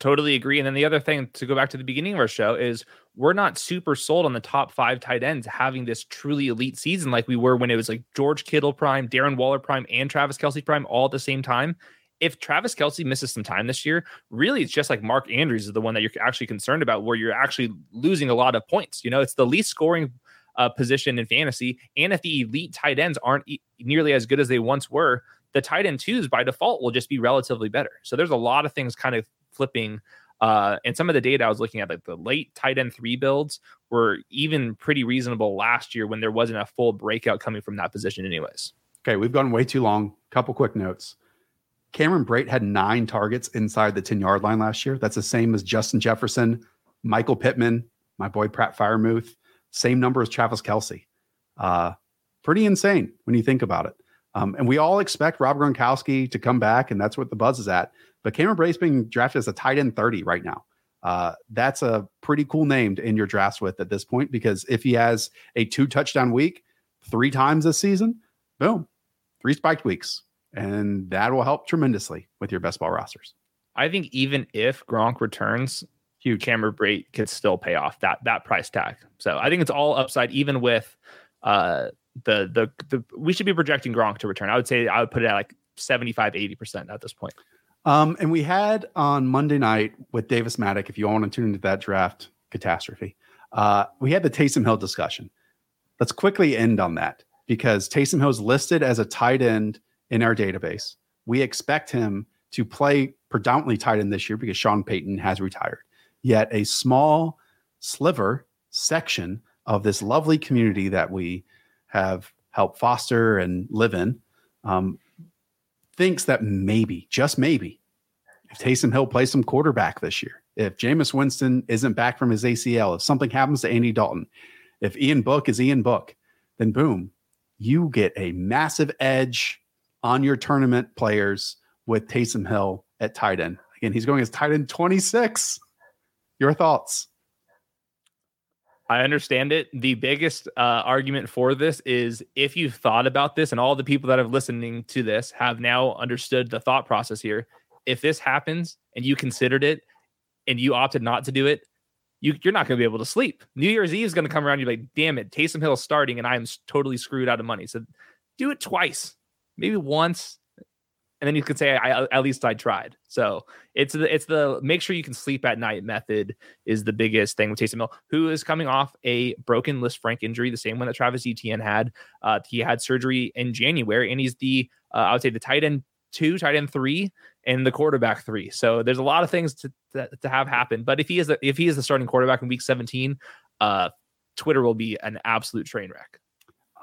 Totally agree. And then the other thing to go back to the beginning of our show is we're not super sold on the top five tight ends having this truly elite season like we were when it was like George Kittle prime, Darren Waller prime, and Travis Kelce prime all at the same time. If Travis Kelce misses some time this year, really it's just like Mark Andrews is the one that you're actually concerned about, where you're actually losing a lot of points. You know, it's the least scoring uh, position in fantasy. And if the elite tight ends aren't e- nearly as good as they once were, the tight end twos by default will just be relatively better. So there's a lot of things kind of flipping. Uh, and some of the data I was looking at, like the late tight end three builds, were even pretty reasonable last year when there wasn't a full breakout coming from that position, anyways. Okay, we've gone way too long. Couple quick notes. Cameron Brate had nine targets inside the 10 yard line last year. That's the same as Justin Jefferson, Michael Pittman, my boy Pat Freiermuth, same number as Travis Kelce. Uh, pretty insane when you think about it. Um, and we all expect Rob Gronkowski to come back, and that's what the buzz is at. But Cameron Brate's being drafted as a tight end 30 right now. Uh, that's a pretty cool name to end your drafts with at this point because if he has a two touchdown week three times this season, boom, three spiked weeks. And that will help tremendously with your best ball rosters. I think even if Gronk returns, huge Cameron Brate could still pay off that that price tag. So I think it's all upside, even with uh the the the we should be projecting Gronk to return. I would say I would put it at like 75, 80% at this point. Um, and we had on Monday night with Davis Mattek, if you all want to tune into that draft catastrophe, uh, we had the Taysom Hill discussion. Let's quickly end on that because Taysom Hill is listed as a tight end in our database. We expect him to play predominantly tight end this year because Sean Payton has retired. Yet a small sliver section of this lovely community that we have helped foster and live in um, thinks that maybe, just maybe, if Taysom Hill plays some quarterback this year, if Jameis Winston isn't back from his ACL, if something happens to Andy Dalton, if Ian Book is Ian Book, then boom, you get a massive edge on your tournament players with Taysom Hill at tight end. Again, he's going as tight end 26. Your thoughts? I understand it. The biggest uh, argument for this is if you've thought about this, and all the people that have listening to this have now understood the thought process here. If this happens and you considered it and you opted not to do it, you, you're not going to be able to sleep. New Year's Eve is going to come around. You're like, damn it, Taysom Hill starting, and I'm totally screwed out of money. So do it twice, maybe once, and then you can say, I, at least I tried. So it's the it's the make sure you can sleep at night method is the biggest thing with Taysom Hill, who is coming off a broken Lisfranc injury, the same one that Travis Etienne had. Uh, he had surgery in January, and he's the uh, I would say the tight end two, tight end three, and the quarterback three. So there's a lot of things to, to, to have happen. But if he is the, if he is the starting quarterback in week 17, uh, Twitter will be an absolute train wreck.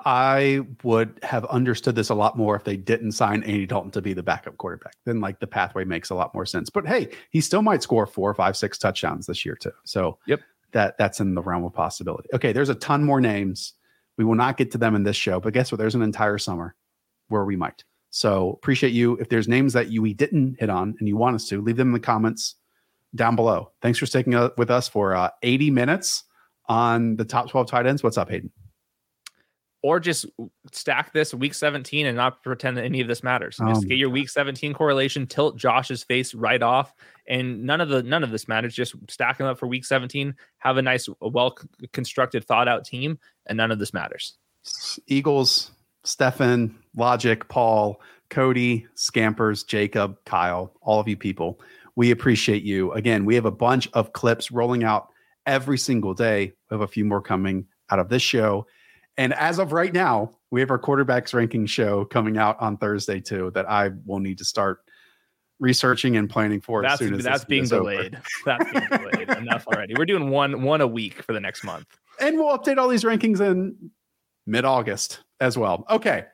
I would have understood this a lot more if they didn't sign Andy Dalton to be the backup quarterback. Then, like, the pathway makes a lot more sense. But hey, he still might score four, five, six touchdowns this year too. So, yep, that that's in the realm of possibility. Okay, there's a ton more names. We will not get to them in this show, but guess what? There's an entire summer where we might. So appreciate you. If there's names that you we didn't hit on and you want us to, leave them in the comments down below. Thanks for sticking with us for uh, 80 minutes on the top 12 tight ends. What's up, Hayden? Or just stack this week 17 and not pretend that any of this matters. Just um, get your week 17 correlation, tilt Josh's face right off, and none of the none of this matters. Just stack them up for week 17. Have a nice, well constructed, thought out team, and none of this matters. Eagles Stefan, Logic, Paul, Cody, Scampers, Jacob, Kyle, all of you people. We appreciate you. Again, we have a bunch of clips rolling out every single day. We have a few more coming out of this show. And as of right now, we have our quarterbacks ranking show coming out on Thursday too that I will need to start researching and planning for that's, as soon as that's being delayed. That's being delayed enough already. We're doing one one a week for the next month. And we'll update all these rankings in mid-August as well. Okay.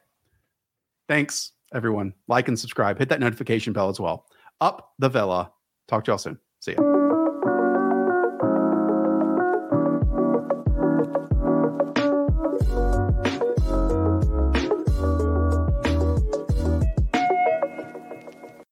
Thanks, everyone. Like and subscribe. Hit that notification bell as well. Up the Villa. Talk to y'all soon. See ya.